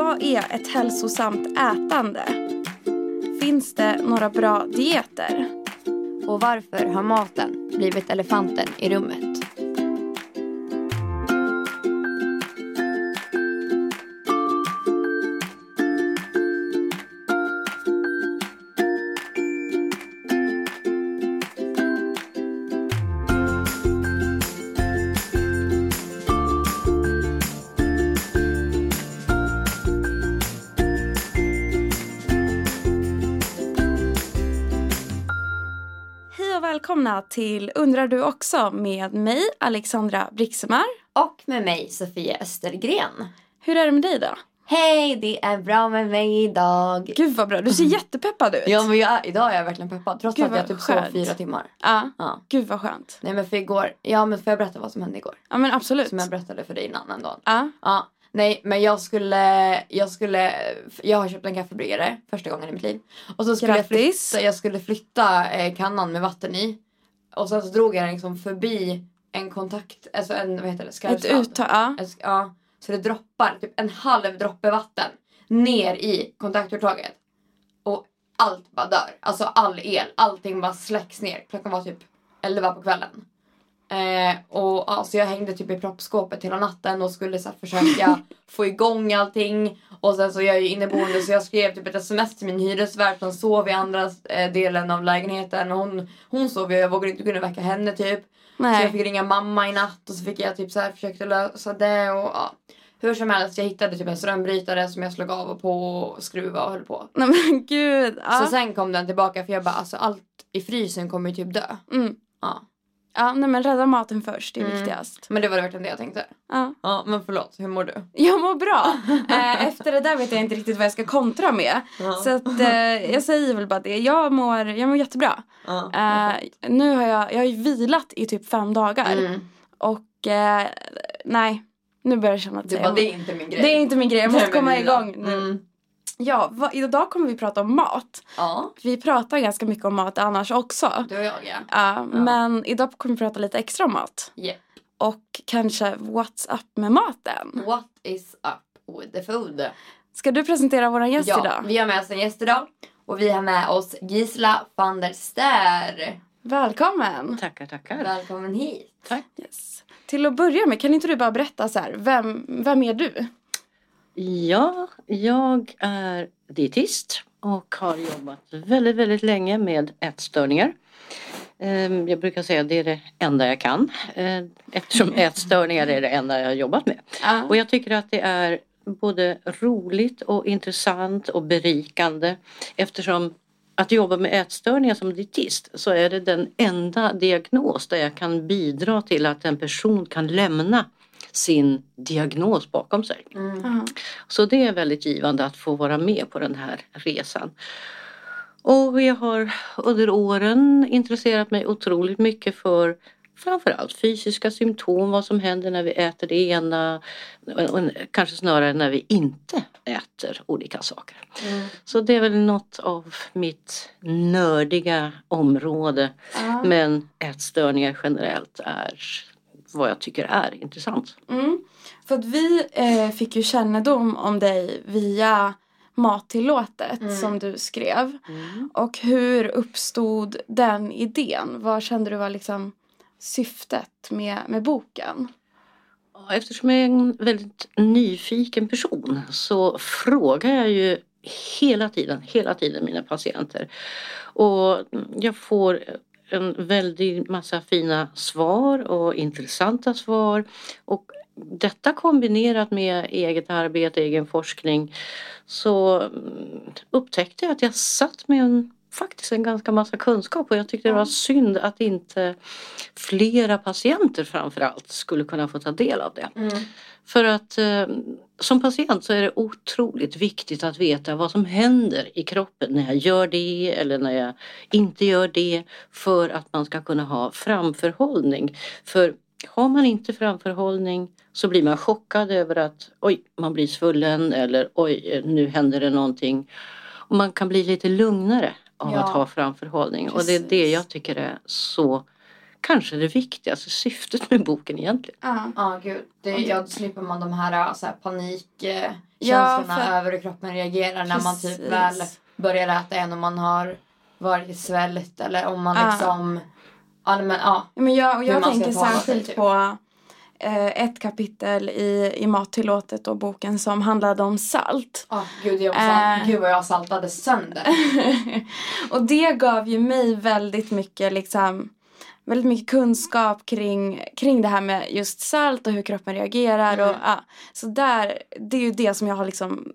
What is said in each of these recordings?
Vad är ett hälsosamt ätande? Finns det några bra dieter? Och varför har maten blivit elefanten i rummet? Till Undrar du också med mig Alexandra Brixemar. Och med mig Sofia Östergren. Hur är det med dig då? Hej, det är bra med mig idag. Gud vad bra, du ser jättepeppad ut. Ja men jag, idag är jag verkligen peppad trots Gud, att jag typ sov fyra timmar. Ja, Ja. gud vad skönt. Nej men för igår, ja men får jag berätta vad som hände igår? Ja men absolut. Som jag berättade för dig innan ändå. Ja, Ja, nej men jag skulle, jag skulle, jag har köpt en kaffebryggare första gången i mitt liv. Och så skulle jag Grattis. flytta, jag skulle flytta eh, kannan med vatten i. Och sen så drog jag den liksom förbi en kontakt, alltså en, vad heter det, ett skarvsladd. uttag. Ja. Ja, så det droppar typ en halv droppe vatten ner i kontaktuttaget. Och allt bara dör. Alltså all el, allting bara släcks ner. Klockan var typ 11 på kvällen. Eh, och ja, så jag hängde typ i proppskåpet hela natten och skulle så här, försöka få igång allting. Och sen så är jag ju inneboende så jag skrev typ ett sms till min hyresvärd som sov i andra eh, delen av lägenheten. Och hon, hon sov ju och jag vågade inte kunna väcka henne typ. Så jag Nej. fick ringa mamma i natt och så fick jag typ så här försökte lösa det och ja. Hur som helst, jag hittade typ en strömbrytare som jag slog av och på och skruva och höll på. Nej men gud. Ja. Så sen kom den tillbaka för jag bara alltså allt i frysen kommer ju typ dö. Mm. Ja. Ja, nej men rädda maten först, det är Mm. viktigast. Men det var verkligen det jag tänkte. Ja. Ja men förlåt, hur mår du? Jag mår bra. Eh, efter det där vet jag inte riktigt vad jag ska kontra med. Ja. Så att eh, jag säger väl bara det. Jag mår, jag mår jättebra. Ja. Eh, nu har jag, jag har ju vilat i typ fem dagar. Mm. Och eh, nej, nu börjar jag känna att Du jag- bara, det är inte min grej. det är inte min grej. Jag måste Nej, komma igång nu. Mm. Ja, vad, idag kommer vi prata om mat. Ja, Vi pratar ganska mycket om mat annars också. du och jag ja. Ja, Men idag kommer vi prata lite extra om mat. Yeah. Och kanske what's up med maten. What is up with the food? Ska du presentera vår gäst Ja, idag? vi har med oss en gäst idag. Och vi har med oss Gisla van der Ster. Välkommen! Tackar, tackar. Välkommen hit. Tack. Yes. Till att börja med, kan inte du bara berätta så här, vem, vem är du? Ja, jag är dietist och har jobbat väldigt, väldigt länge med ätstörningar. Ehm, Jag brukar säga att det är det enda jag kan eh, eftersom ätstörningar är det enda jag har jobbat med. Och jag tycker att det är både roligt och intressant och berikande eftersom att jobba med ätstörningar som dietist så är det den enda diagnos där jag kan bidra till att en person kan lämna sin diagnos bakom sig. Mm. Ja. Så det är väldigt givande att få vara med på den här resan. Och jag har under åren intresserat mig otroligt mycket för framförallt fysiska symptom, vad som händer när vi äter det ena kanske snarare när vi inte äter olika saker. Mm. Så det är väl något av mitt nördiga område. Ja. Men ätstörningar generellt är vad jag tycker är intressant. Mm. För att vi eh, fick ju kännedom om dig via Mattillåtet Mm. som du skrev. Och hur uppstod den idén? Vad kände du var liksom syftet med, med boken? Eftersom jag är en väldigt nyfiken person så frågar jag ju hela tiden, hela tiden mina patienter. Och jag får en väldig massa fina svar och intressanta svar. Och detta kombinerat med eget arbete, egen forskning så upptäckte jag att jag satt med en faktiskt en ganska massa kunskap och jag tyckte det var synd att inte flera patienter framförallt skulle kunna få ta del av det. Mm. För att eh, som patient så är det otroligt viktigt att veta vad som händer i kroppen när jag gör det eller när jag inte gör det för att man ska kunna ha framförhållning. För har man inte framförhållning så blir man chockad över att oj, man blir svullen eller oj, nu händer det någonting. Och man kan bli lite lugnare av Ja. att ha framförhållning och det är det Precis. jag tycker är så kanske det viktigaste syftet med boken egentligen. Ja. Ja, gud. Det, ja, då slipper man de här, så här panikkänslorna Ja, för- över hur kroppen reagerar när man typ Precis. väl börjar äta igen och man har varit i svält eller om man Ja. liksom... Ja, men, ja. Men jag, och jag tänker särskilt typ. på eh, ett kapitel i, i Mattillåtet och boken som handlade om salt. Oh, gud, jag, salt, Äh. gud vad jag saltade sönder. och det gav ju mig väldigt mycket liksom väldigt mycket kunskap kring, kring det här med just salt och hur kroppen reagerar. Och, Mm. ja. Så där, det är ju det som jag har liksom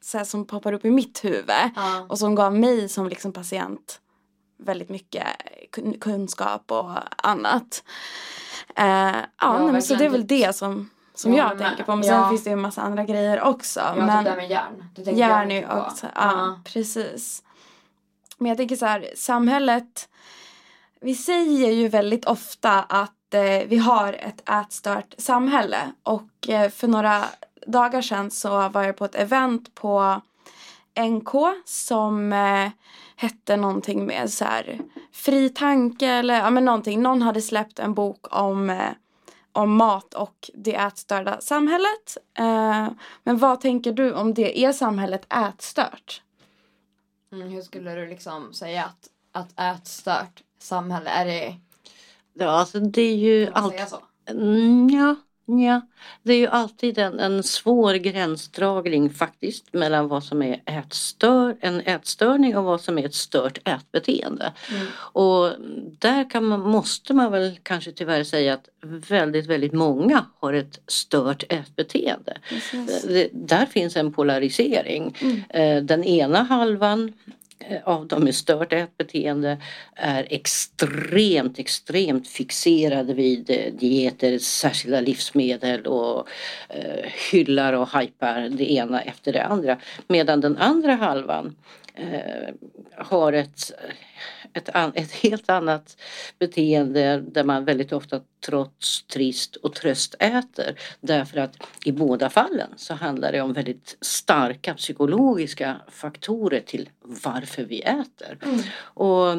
så här, som poppar upp i mitt huvud. Ja. Och som gav mig som liksom patient väldigt mycket kun- kunskap och annat. Eh, ja, nej, men så det är väl det som, som Jag jag med. tänker på. Men Ja. sen finns det ju en massa andra grejer också. Ja, men det där med järn. Jag järn på. också, ja, precis. Men jag tänker så här, samhället. Vi säger ju väldigt ofta att eh, vi har ett ätstört samhälle. Och eh, för några dagar sedan så var jag på ett event på NK som eh, hette någonting med så här fri tanke eller ja men någonting. Någon hade släppt en bok om, eh, om mat och det ätstörda samhället. Eh, men vad tänker du om det? Är samhället ätstört? Mm, hur skulle du liksom säga att, att ätstört samhälle, är det... Ja, alltså det är ju Kan man allt, säga så? Mm, Ja, ja. Det är ju alltid en, en svår gränsdragning faktiskt mellan vad som är ätstör, en ätstörning och vad som är ett stört ätbeteende. Mm. Och där kan man, måste man väl kanske tyvärr säga att väldigt, väldigt många har ett stört ätbeteende. Det, där finns en polarisering. Mm. Eh, Den ena halvan Eh, av dem med stört ätbeteende är extremt, extremt fixerade vid eh, dieter, särskilda livsmedel och eh, hyllar och hypar det ena efter det andra. Medan den andra halvan eh, har ett, ett, ett helt annat beteende där man väldigt ofta trots trist och tröst äter. Därför att i båda fallen så handlar det om väldigt starka psykologiska faktorer till varför vi äter. Mm. Och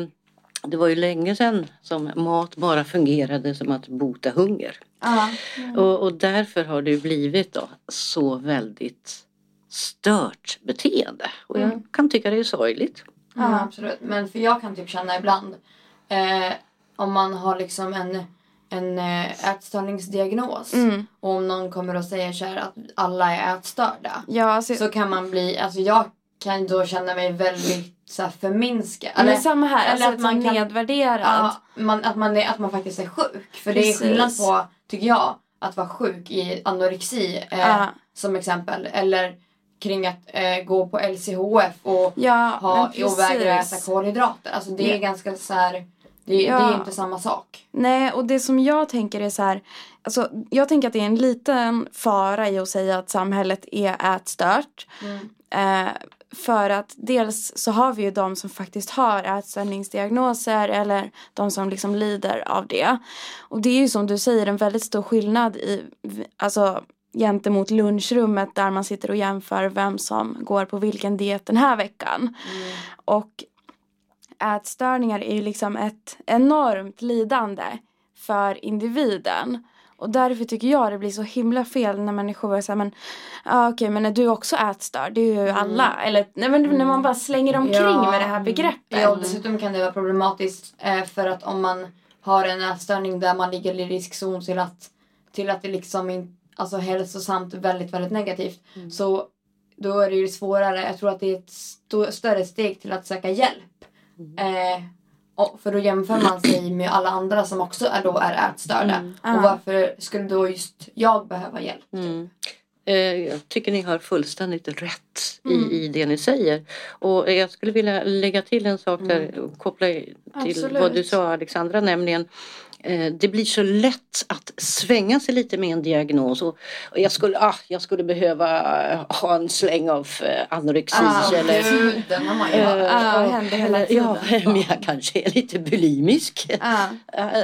det var ju länge sedan som mat bara fungerade som att bota hunger. Ja. Och, och därför har det blivit då så väldigt stört beteende. Och jag Mm. kan tycka det är sorgligt. Mm, Ja. absolut. Men för jag kan typ känna ibland eh, om man har liksom en, en eh, ätstörningsdiagnos Mm. och om någon kommer och säger så här att alla är ätstörda Ja, alltså, så kan man bli, alltså jag kan då känna mig väldigt så här förminskad. men Eller, samma här, eller alltså att man kan- nedvärderad. ja, man, att, man är, att man faktiskt är sjuk. För det är Precis. skillnad på, tycker jag, att vara sjuk i anorexi eh, som exempel. Eller kring att eh, gå på LCHF och Ja, ha, och vägra äta kolhydrater. Alltså det är Ja. ganska så här, det, det Ja. är inte samma sak. Nej, och det som jag tänker är så här. Alltså, jag tänker att det är en liten fara i att säga att samhället är ätstört. Eh, för att dels så har vi ju de som faktiskt har ätstörningsdiagnoser eller de som liksom lider av det. Och det är ju som du säger en väldigt stor skillnad i, alltså gentemot lunchrummet där man sitter och jämför vem som går på vilken diet den här veckan. Och ätstörningar är ju liksom ett enormt lidande för individen. Och därför tycker jag det blir så himla fel när människor börjar säga men ah, okej men är du också ätstörd? Det är ju alla. Eller nej, men när man bara slänger omkring Ja. med det här begreppet. Ja, och dessutom kan det vara problematiskt eh, för att om man har en ätstörning där man ligger i riskzon till att, till att det liksom in, alltså hälsosamt väldigt, väldigt negativt. Så då är det ju svårare. Jag tror att det är ett st- större steg till att söka hjälp. Eh, och för då jämför man sig med alla andra som också är, då är ätstörda. Ja. Och varför skulle då just jag behöva hjälp? Mm. Eh, Jag tycker ni har fullständigt rätt Mm. i, i det ni säger. Och jag skulle vilja lägga till en sak där och koppla till Absolut. vad du sa Alexandra, nämligen det blir så lätt att svänga sig lite med en diagnos och, jag, skulle, ah, jag skulle behöva eh, ha en släng av eh, anorexi Ah, eller Gud, den har man ju Eh, och- händer hela eller, Ja, tiden. men jag kanske är lite bulimisk. Eh,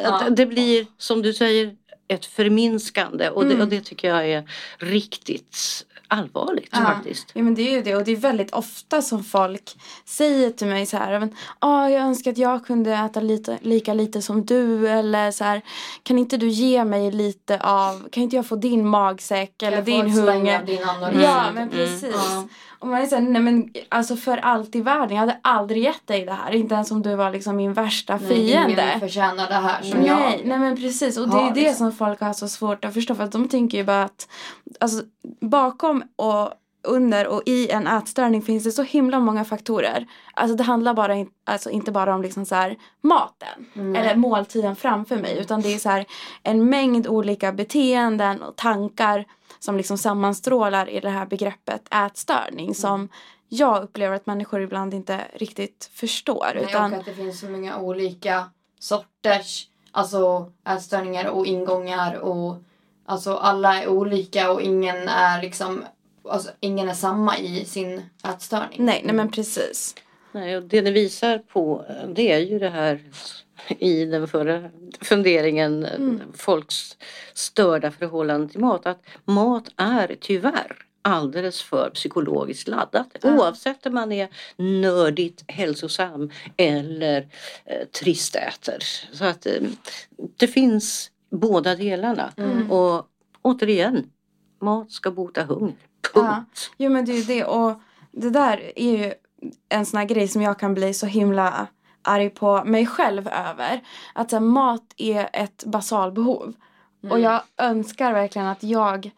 Ja. Det blir som du säger ett förminskande och, Mm. det, och det tycker jag är riktigt allvarligt Ja. faktiskt. Ja men det är ju det och det är väldigt ofta som folk säger till mig så här, men, ah, jag önskar att jag kunde äta lite, lika lite som du eller så här, kan inte du ge mig lite av, kan inte jag få din magsäck eller din hunger? din anorexi. Ja Mm, men mm, precis. ja. Och man är såhär, nej men alltså för allt i världen, jag hade aldrig gett dig det här. Inte ens om du var liksom min värsta Nej, fiende. ingen förtjänar det här som nej, jag. nej men precis och det är det liksom. som folk har så svårt att förstå för att de tänker ju bara att alltså, bakom och under och i en ätstörning finns det så himla många faktorer. Alltså det handlar bara in, alltså inte bara om liksom så här maten Mm. eller måltiden framför mig utan det är så här en mängd olika beteenden och tankar som liksom sammanstrålar i det här begreppet ätstörning som jag upplever att människor ibland inte riktigt förstår. Nej, utan, Och att det finns så många olika sorters alltså, ätstörningar och ingångar. Och, alltså, alla är olika och ingen är liksom alltså, ingen är samma i sin ätstörning. nej, nej men precis. Nej, och det ni visar på det är ju det här i den förra funderingen, Mm. folks störda förhållande till mat. Att mat är tyvärr alldeles för psykologiskt laddat. Ja. Oavsett om man är nördigt hälsosam eller eh, tristäter. Så att eh, det finns båda delarna. Mm. Och återigen, mat ska bota hunger. Ja. Punkt. Jo men det är ju det och det där är ju en sån här grej som jag kan bli så himla arg på mig själv över. Att här, mat är ett basalbehov. Och jag önskar verkligen att jag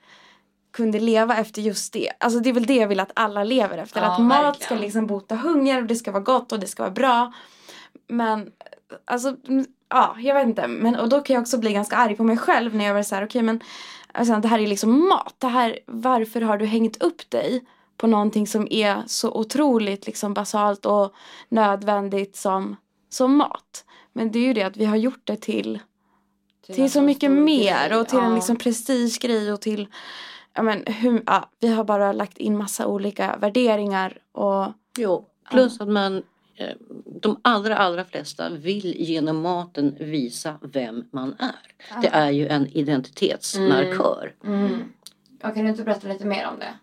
kunde leva efter just det. Alltså det är väl det jag vill att alla lever efter. Ja, att mat verkligen. ska liksom bota hunger och det ska vara gott och det ska vara bra. Men alltså, mm, ja, jag vet inte. Men, och då kan jag också bli ganska arg på mig själv när jag var så här, okej men alltså, det här är liksom mat. Det här, varför har du hängt upp dig på någonting som är så otroligt liksom basalt och nödvändigt som, som mat? Men det är ju det att vi har gjort det till till en så mycket mer grej. och till en Ja. liksom prestigegrej och till ja, men, hur, ja, vi har bara lagt in massa olika värderingar och Jo, plus att man eh, de allra, allra flesta vill genom maten visa vem man är. Det är ju en identitetsmarkör. Mm. Jag kan du inte berätta lite mer om det?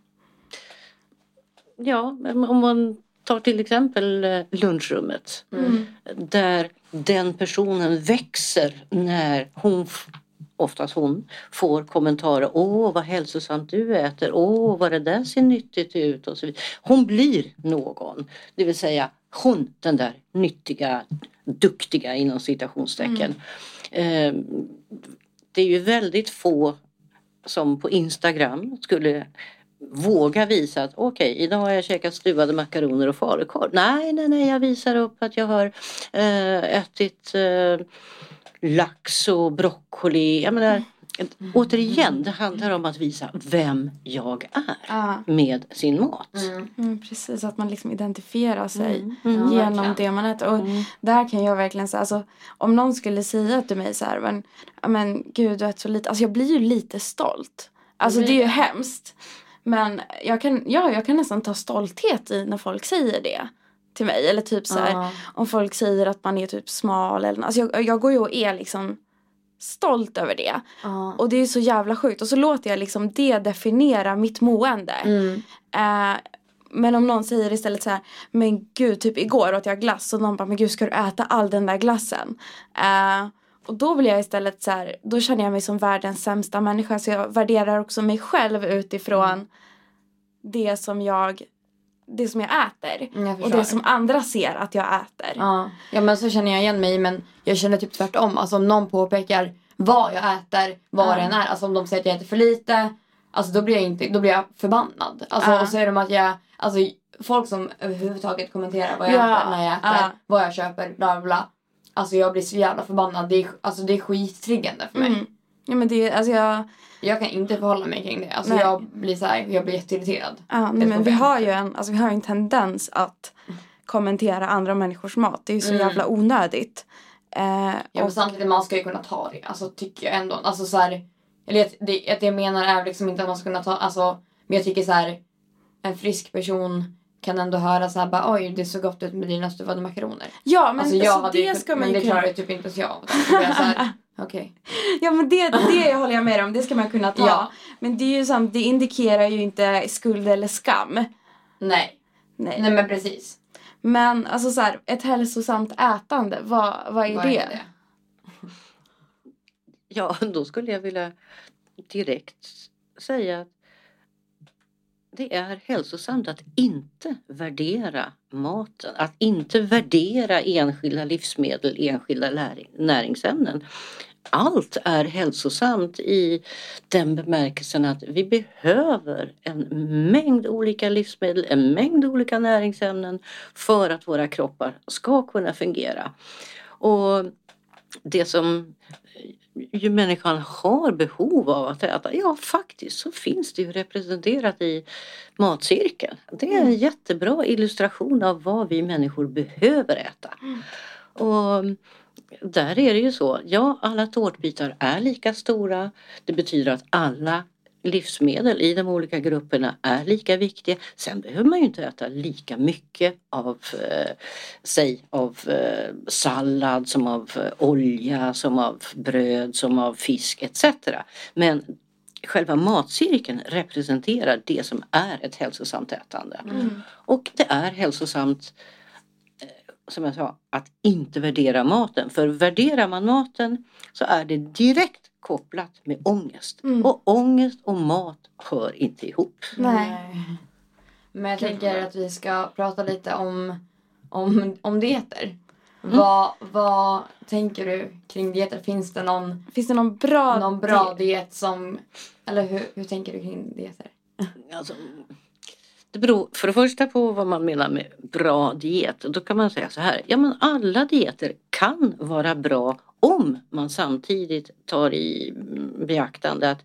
Ja, om man tar till exempel eh, lunchrummet. Mm. Där den personen växer när hon, oftast hon, får kommentarer. Åh, vad hälsosamt du äter. Åh, vad det där ser nyttigt ut. Och så vidare. Hon blir någon. Det vill säga hon, den där nyttiga, duktiga inom citationstecken. Eh, det är ju väldigt få som på Instagram skulle våga visa att okej, idag har jag käkat stuvade makaroner och falukorv. Nej, nej, nej, jag visar upp att jag har eh, ätit eh, lax och broccoli. Jag menar, återigen, det handlar om att visa vem jag är ja, med sin mat. Mm. mm, precis att man liksom identifierar sig Mm. Ja, genom verkligen. det man äter. Och Mm. där kan jag verkligen säga, alltså om någon skulle säga till mig så här, men, ja, men gud du äter så lite, alltså jag blir ju lite stolt. Alltså det är ju hemskt. Men jag kan, ja, jag kan nästan ta stolthet i när folk säger det till mig. Eller typ så här, Ja. om folk säger att man är typ smal eller alltså jag, jag går ju och är liksom stolt över det. Ja. Och det är så jävla sjukt. Och så låter jag liksom det definiera mitt mående. Mm. Eh, men om någon säger istället så här, men gud, typ igår åt jag glass och någon bara, men gud ska du äta all den där glassen? Eh, och då vill jag istället så här, då känner jag mig som världens sämsta människa så jag värderar också mig själv utifrån det som jag, det som jag äter. Mm, jag Och det som andra ser att jag äter. Ja. ja, men så känner jag igen mig. Men jag känner typ tvärtom. Alltså om någon påpekar vad jag äter, vad Ja. det än är. Alltså om de säger att jag äter för lite. Alltså då blir jag, inte, då blir jag förbannad. Alltså Ja. och säger de att jag... Alltså folk som överhuvudtaget kommenterar vad jag Ja. äter, när jag äter, vad jag köper, bla bla bla. Alltså jag blir så jävla förbannad. Det är, alltså, det är skittriggande för mig. Mm. Ja men det, alltså jag, Jag kan inte förhålla mig kring det. Alltså Nej. jag blir så här, jag blir jätteirriterad. ja, nej, men vi har ju en, alltså vi har en tendens att kommentera andra människors mat. Det är ju så Mm. jävla onödigt. Eh, Ja, men och, samtidigt man ska ju kunna ta det. Alltså tycker jag ändå. Alltså så här, eller det, det jag menar är liksom inte att man ska kunna ta, alltså men jag tycker så här en frisk person kan ändå höra så här bara oj det såg gott ut med dina stuvade makaroner. Ja men alltså, jag alltså, det ju, ska man men ju det kunna... klarar ju typ inte ens jag. Då blir jag så här, Okej. Ja men det, det håller jag med om, det ska man kunna ta. Ja. Men det är ju samt, det indikerar ju inte skuld eller skam. Nej. Nej. Nej men precis. Men alltså så här, ett hälsosamt ätande, vad, vad är Vad det? är det? Ja, då skulle jag vilja direkt säga att det är hälsosamt att inte värdera maten, att inte värdera enskilda livsmedel, enskilda näringsämnen. Allt är hälsosamt i den bemärkelsen att vi behöver en mängd olika livsmedel, en mängd olika näringsämnen för att våra kroppar ska kunna fungera. Och det som ju människan har behov av att äta, ja faktiskt så finns det ju representerat i matcirkeln. Det är en jättebra illustration av vad vi människor behöver äta. Och där är det ju så, ja alla tårtbitar är lika stora. Det betyder att alla livsmedel i de olika grupperna är lika viktiga. Sen behöver man ju inte äta lika mycket av, eh, säg, av eh, sallad som av eh, olja, som av bröd, som av fisk etc. Men själva matcirkeln representerar det som är ett hälsosamt ätande. Mm. Och det är hälsosamt eh, som jag sa, att inte värdera maten. För värderar man maten så är det direkt kopplat med ångest. Mm. Och ångest och mat hör inte ihop. Nej. Men jag tänker att vi ska prata lite om, om, om dieter. Vad, vad tänker du kring dieter? Finns det någon, Finns det någon bra... någon bra diet som... Eller hur, hur tänker du kring dieter? Alltså, det beror för det första på vad man menar med bra diet. Då kan man säga så här, ja men alla dieter kan vara bra om man samtidigt tar i beaktande att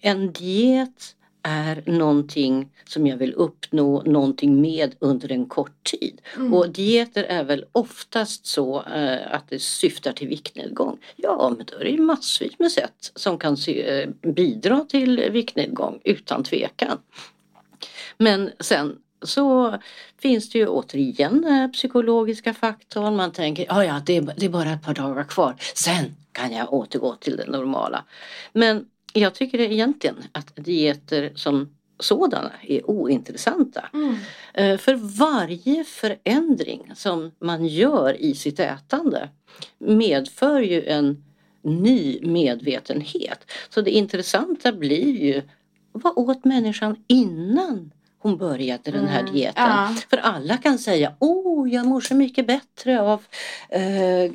en diet är någonting som jag vill uppnå någonting med under en kort tid. Mm. Och dieter är väl oftast så eh, att det syftar till viktnedgång. Ja, men då är det ju massvis med sätt som kan se, eh, bidra till viktnedgång utan tvekan. Men sen så finns det ju återigen här psykologiska faktorn. Man tänker, ja ja, det är, det är bara ett par dagar kvar. Sen kan jag återgå till det normala. Men jag tycker egentligen att dieter som sådana är ointressanta. Mm. Eh, För varje förändring som man gör i sitt ätande medför ju en ny medvetenhet. Så det intressanta blir ju vad åt människan innan hon började den här Mm, dieten? ja. För alla kan säga, åh jag mår så mycket bättre av eh,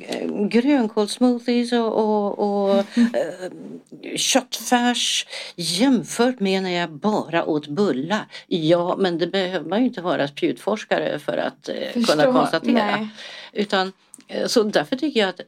grönkålssmoothies och, och, och eh, köttfärs jämfört med när jag bara åt bullar. Ja, men det behöver man ju inte vara spjutforskare för att eh, kunna konstatera. Nej. Utan, eh, så därför tycker jag att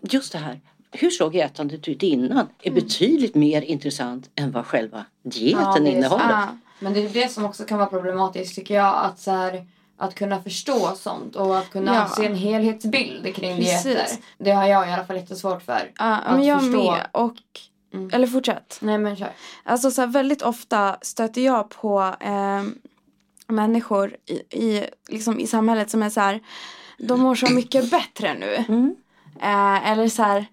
just det här, hur såg ätandet ut innan, är betydligt mer intressant än vad själva dieten Ja, innehåller. Ja. Men det är det som också kan vara problematiskt tycker jag. Att, så här, att kunna förstå sånt och att kunna Ja. se en helhetsbild kring Precis. dieter. Det har jag i alla fall jättesvårt för. Ja, Att men jag förstå. med. Och, Mm. Eller fortsätt. Nej men kör. Alltså så här, väldigt ofta stöter jag på eh, människor i, i, liksom i samhället som är så här, de mår så mycket bättre nu. Mm. Eh, eller så här,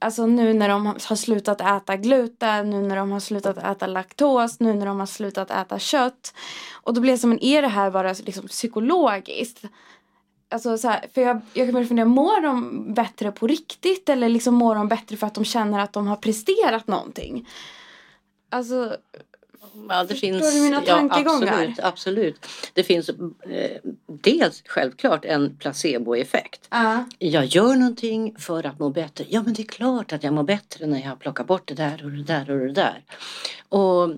alltså nu när de har slutat äta gluten, nu när de har slutat äta laktos, nu när de har slutat äta kött. Och då blir det som, men är det här bara liksom psykologiskt? Alltså så här, för jag, jag kan börja fundera, mår de bättre på riktigt? Eller liksom mår de bättre för att de känner att de har presterat någonting? Alltså, Ja, det Förstår finns, du mina tankegångar? Absolut, absolut. Det finns eh, dels självklart en placeboeffekt. ja. Jag gör någonting för att må bättre. Ja, men det är klart att jag mår bättre när jag plockar bort det där och det där och det där. Och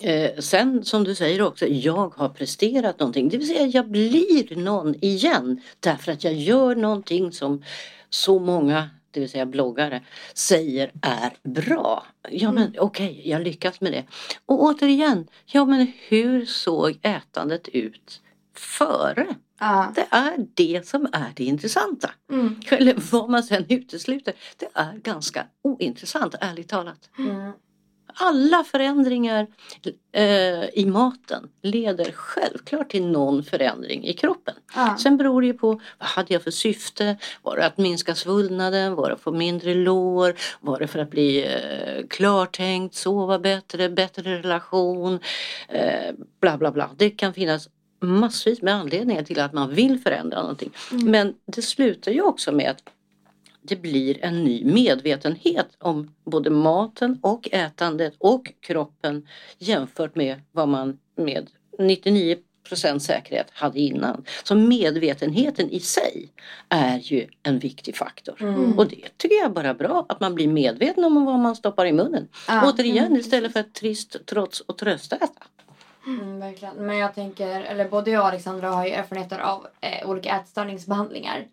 eh, sen som du säger också, jag har presterat någonting. Det vill säga jag blir någon igen därför att jag gör någonting som så många det vill säga bloggare, säger är bra. Ja men okej, jag lyckas med det. Och återigen, ja men hur såg ätandet ut före? ja. Det är det som är det intressanta. Mm. Eller vad man sen utesluter, det är ganska ointressant ärligt talat. Mm. Alla förändringar eh, i maten leder självklart till någon förändring i kroppen. Ja. Sen beror det ju på vad hade jag för syfte? Var det att minska svullnaden? Var det att få mindre lår? Var det för att bli eh, klartänkt, sova bättre, bättre relation? Eh, bla bla bla. Det kan finnas massvis med anledningar till att man vill förändra någonting. Men det slutar ju också med att det blir en ny medvetenhet om både maten och ätandet och kroppen jämfört med vad man med 99% säkerhet hade innan. Så medvetenheten i sig är ju en viktig faktor. Mm. Och det tycker jag är bara bra, att man blir medveten om vad man stoppar i munnen. Ja. Återigen, istället för att trist, trots och tröstäta. Mm, verkligen. Men jag tänker, eller både jag och Alexandra har ju erfarenheter av eh, olika ätstörningsbehandlingar.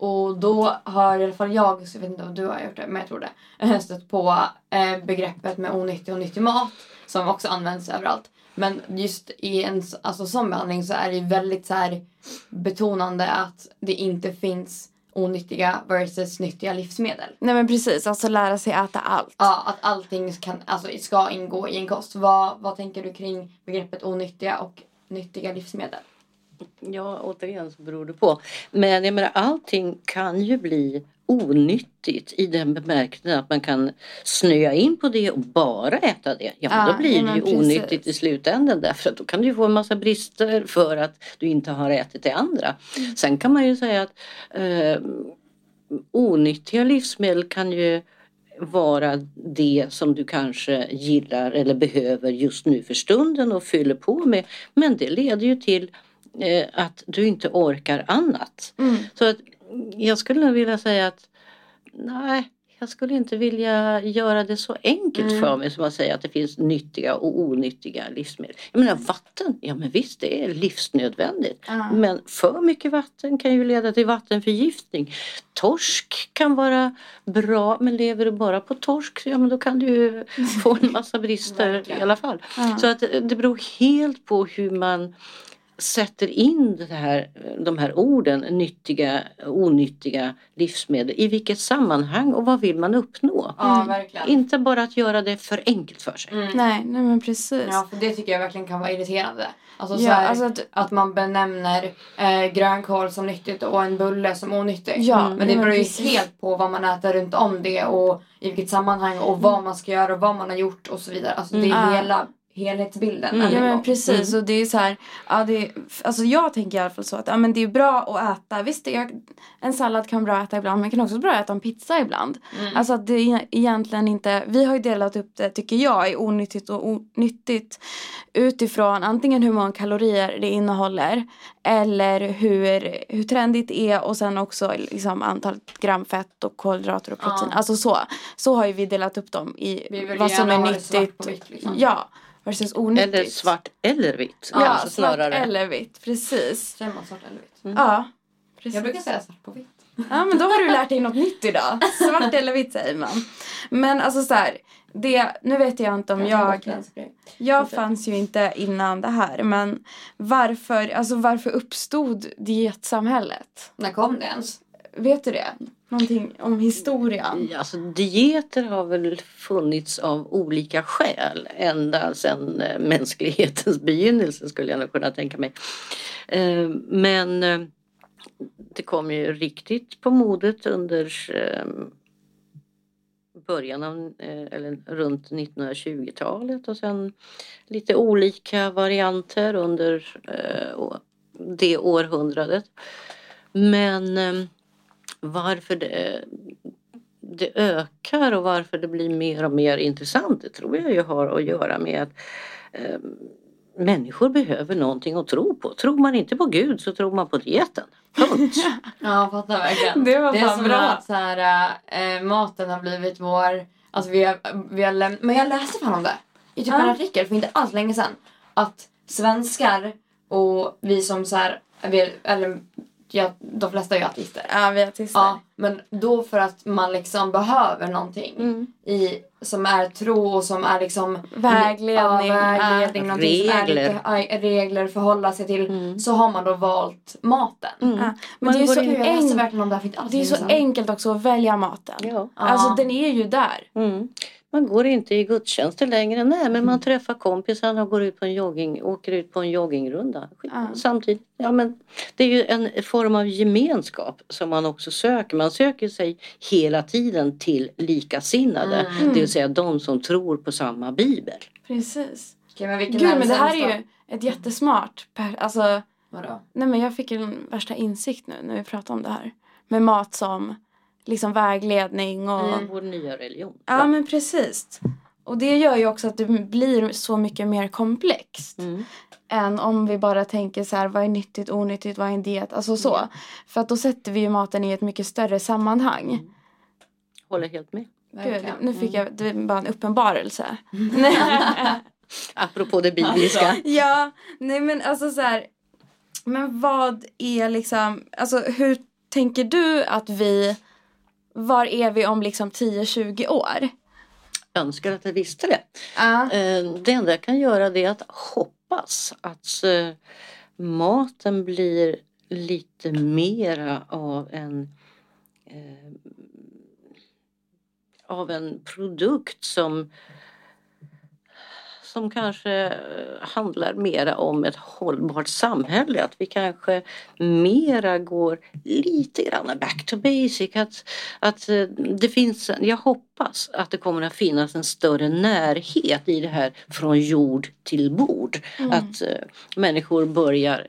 Och då har i alla fall jag, så jag vet inte om du har gjort det, men jag tror det, eh, stött på eh, begreppet med onyttig och nyttig mat som också används överallt. Men just i en alltså, sån behandling så är det väldigt så här betonande att det inte finns onyttiga versus nyttiga livsmedel. Nej men precis, alltså lära sig äta allt. Ja, att allting kan, alltså, ska ingå i en kost. Vad, vad tänker du kring begreppet onyttiga och nyttiga livsmedel? Ja, återigen så beror det på. Men jag menar, allting kan ju bli onyttigt i den bemärkelsen att man kan snöa in på det och bara äta det. Ja, Ja, då blir det ju precis. onyttigt i slutändan därför att då kan du få en massa brister för att du inte har ätit det andra. Mm. Sen kan man ju säga att eh, onyttiga livsmedel kan ju vara det som du kanske gillar eller behöver just nu för stunden och fyller på med. Men det leder ju till eh, att du inte orkar annat. Mm. Så att jag skulle nog vilja säga att nej, jag skulle inte vilja göra det så enkelt Mm. för mig som att säga att det finns nyttiga och onyttiga livsmedel. Jag menar vatten, ja men visst det är livsnödvändigt. Ja. Men för mycket vatten kan ju leda till vattenförgiftning. Torsk kan vara bra men lever du bara på torsk, ja men då kan du ju få en massa brister i alla fall. Ja. Så att det beror helt på hur man sätter in det här, de här orden, nyttiga, onyttiga livsmedel. I vilket sammanhang och vad vill man uppnå? Ja, Mm. verkligen. Inte bara att göra det för enkelt för sig. Mm. Nej, nej men precis. Ja, för det tycker jag verkligen kan vara irriterande. Alltså, så Ja, här, alltså att, att man benämner eh, grönkål som nyttigt och en bulle som onyttig. ja, Men det beror ju precis. helt på vad man äter runt om det och i vilket sammanhang och vad man ska göra och vad man har gjort och så vidare. Alltså det är Mm. hela helhetsbilden. Mm. Ja men precis och det är så här, ja det är, alltså jag tänker i alla fall så att ja, men det är bra att äta, visst det är, en sallad kan vara bra att äta ibland men man kan också bra att äta en pizza ibland. Mm. Alltså att det är egentligen inte, vi har ju delat upp det tycker jag i onyttigt och onyttigt utifrån antingen hur många kalorier det innehåller eller hur, hur trendigt det är och sen också liksom antalet gram fett och kolhydrater och protein. Ja. Alltså så. Så har ju vi delat upp dem i Vi vill vad som är det nyttigt. på vitt, liksom. Ja, versus onyttigt. Eller svart eller vitt. Ja, kanske svart snarare. eller vitt. Precis. Man svart eller vitt? Mm. Ja, precis. Jag brukar säga svart på vitt. Ja, men då har du lärt dig något nytt idag. Svart eller vitt säger man. Men alltså så här, det, nu vet jag inte om jag... Jag fanns ju inte innan det här, men varför, alltså varför uppstod dietsamhället? När kom det ens? Vet du det? Någonting om historien? Ja, Alltså, dieter har väl funnits av olika skäl ända sedan eh, mänsklighetens begynnelse skulle jag nog kunna tänka mig. Eh, men eh, det kom ju riktigt på modet under början av, eller runt 1920-talet och sen lite olika varianter under det århundradet. Men eh, varför det, det ökar och varför det blir mer och mer intressant det tror jag ju har att göra med att eh, människor behöver någonting att tro på. Tror man inte på Gud så tror man på dieten. Punkt. Ja, jag fattar verkligen. Det var Det är som bra. att så här, äh, maten har blivit vår... Alltså vi har, vi har läm- Men jag läste fan om det. I typ Ja. en artikel för inte alls länge sedan. Att svenskar och vi som så här... Vi, eller ja, de flesta är ju ateister. Ja, vi är artister. Ja, men då för att man liksom behöver någonting Mm. i, som är tro och som är liksom Vägledning. Ja, vägledning som är Regler. lite, regler förhålla sig till. Mm. Så har man då valt maten. Mm. Ja, Men Man det är, så jag enk- det här är så länge sedan. enkelt också att välja maten. Ja. Alltså Ja. den är ju där. Mm. Man går inte i gudstjänster längre. Nej, men man träffar kompisarna och går ut på en jogging, åker ut på en joggingrunda Ja. samtidigt. Ja, men det är ju en form av gemenskap som man också söker. Man söker sig hela tiden till likasinnade, Mm. det vill säga de som tror på samma bibel. Precis. Okej, men vilken Gud men det här är ju ett jättesmart, per, alltså Vadå? nej men jag fick en värsta insikt nu när vi pratar om det här. Med mat som liksom vägledning och Mm. Vår nya religion. Ja men precis. Och det gör ju också att det blir så mycket mer komplext. Mm. Än om vi bara tänker så här, vad är nyttigt, onyttigt, vad är en diet? Alltså så. Mm. För att då sätter vi ju maten i ett mycket större sammanhang. Håller helt med. Gud, nu fick Mm. jag, det var bara en uppenbarelse. Apropå det bibliska. ja, nej men alltså så här. Men vad är liksom, alltså hur tänker du att vi, var är vi om liksom 10-20 år? önskar att jag visste det. Ja. Eh, Det enda jag kan göra det är att hoppas att eh, maten blir lite mera av en eh, av en produkt som som kanske eh, handlar mera om ett hållbart samhälle. Att vi kanske mera går lite grann back to basic. Att, att eh, det finns, jag hoppas att det kommer att finnas en större närhet i det här från jord till bord. Mm. Att eh, människor börjar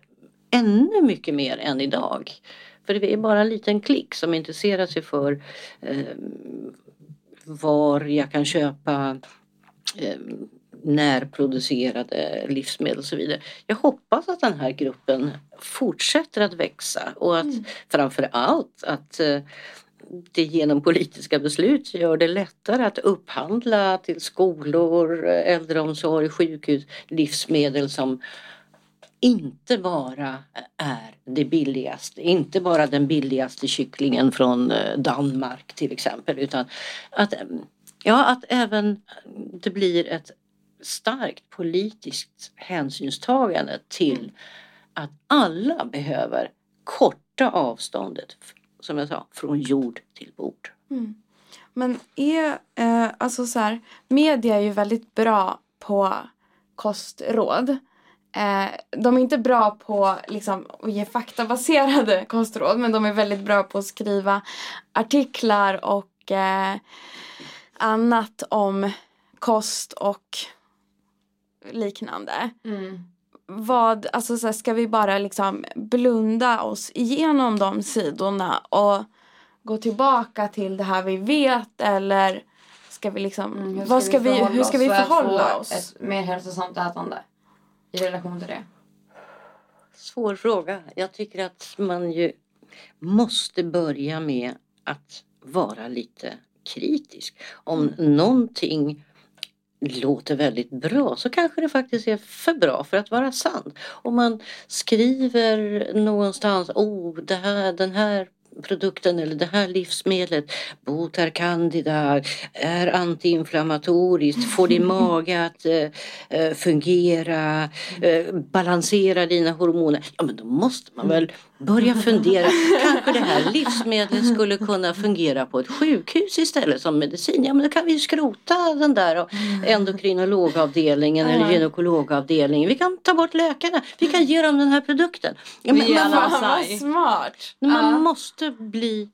ännu mycket mer än idag. För det är bara en liten klick som intresserar sig för eh, var jag kan köpa eh, närproducerade livsmedel och så vidare. Jag hoppas att den här gruppen fortsätter att växa och att Mm. framför allt att eh, det genom politiska beslut gör det lättare att upphandla till skolor, eh, äldreomsorg, sjukhus, livsmedel som inte bara är det billigaste, inte bara den billigaste kycklingen från eh, Danmark till exempel utan att, ja, att även det blir ett starkt politiskt hänsynstagande till att alla behöver korta avståndet, som jag sa, från jord till bord. Mm. Men är, eh, alltså så här, media är ju väldigt bra på kostråd. Eh, de är inte bra på liksom, att ge faktabaserade kostråd men de är väldigt bra på att skriva artiklar och eh, annat om kost och liknande. Mm. Vad, alltså så här, ska vi bara liksom blunda oss igenom de sidorna och gå tillbaka till det här vi vet eller ska vi liksom, Mm, hur vad ska vi, förhålla hur ska vi förhålla oss? Ett mer hälsosamt ätande i relation till det. Svår fråga. Jag tycker att man ju måste börja med att vara lite kritisk. Om någonting låter väldigt bra så kanske det faktiskt är för bra för att vara sant. Om man skriver någonstans, oh, det här, den här produkten eller det här livsmedlet botar candida, är antiinflammatoriskt, får din mage att eh, eh, fungera, eh, balansera dina hormoner. Ja men då måste man väl börja fundera. Kanske det här livsmedlet skulle kunna fungera på ett sjukhus istället som medicin. Ja men då kan vi skrota den där endokrinologavdelningen eller gynekologavdelningen. Vi kan ta bort läkarna. Vi kan ge dem den här produkten. Ja, men, man, vad smart! man Ja. måste bli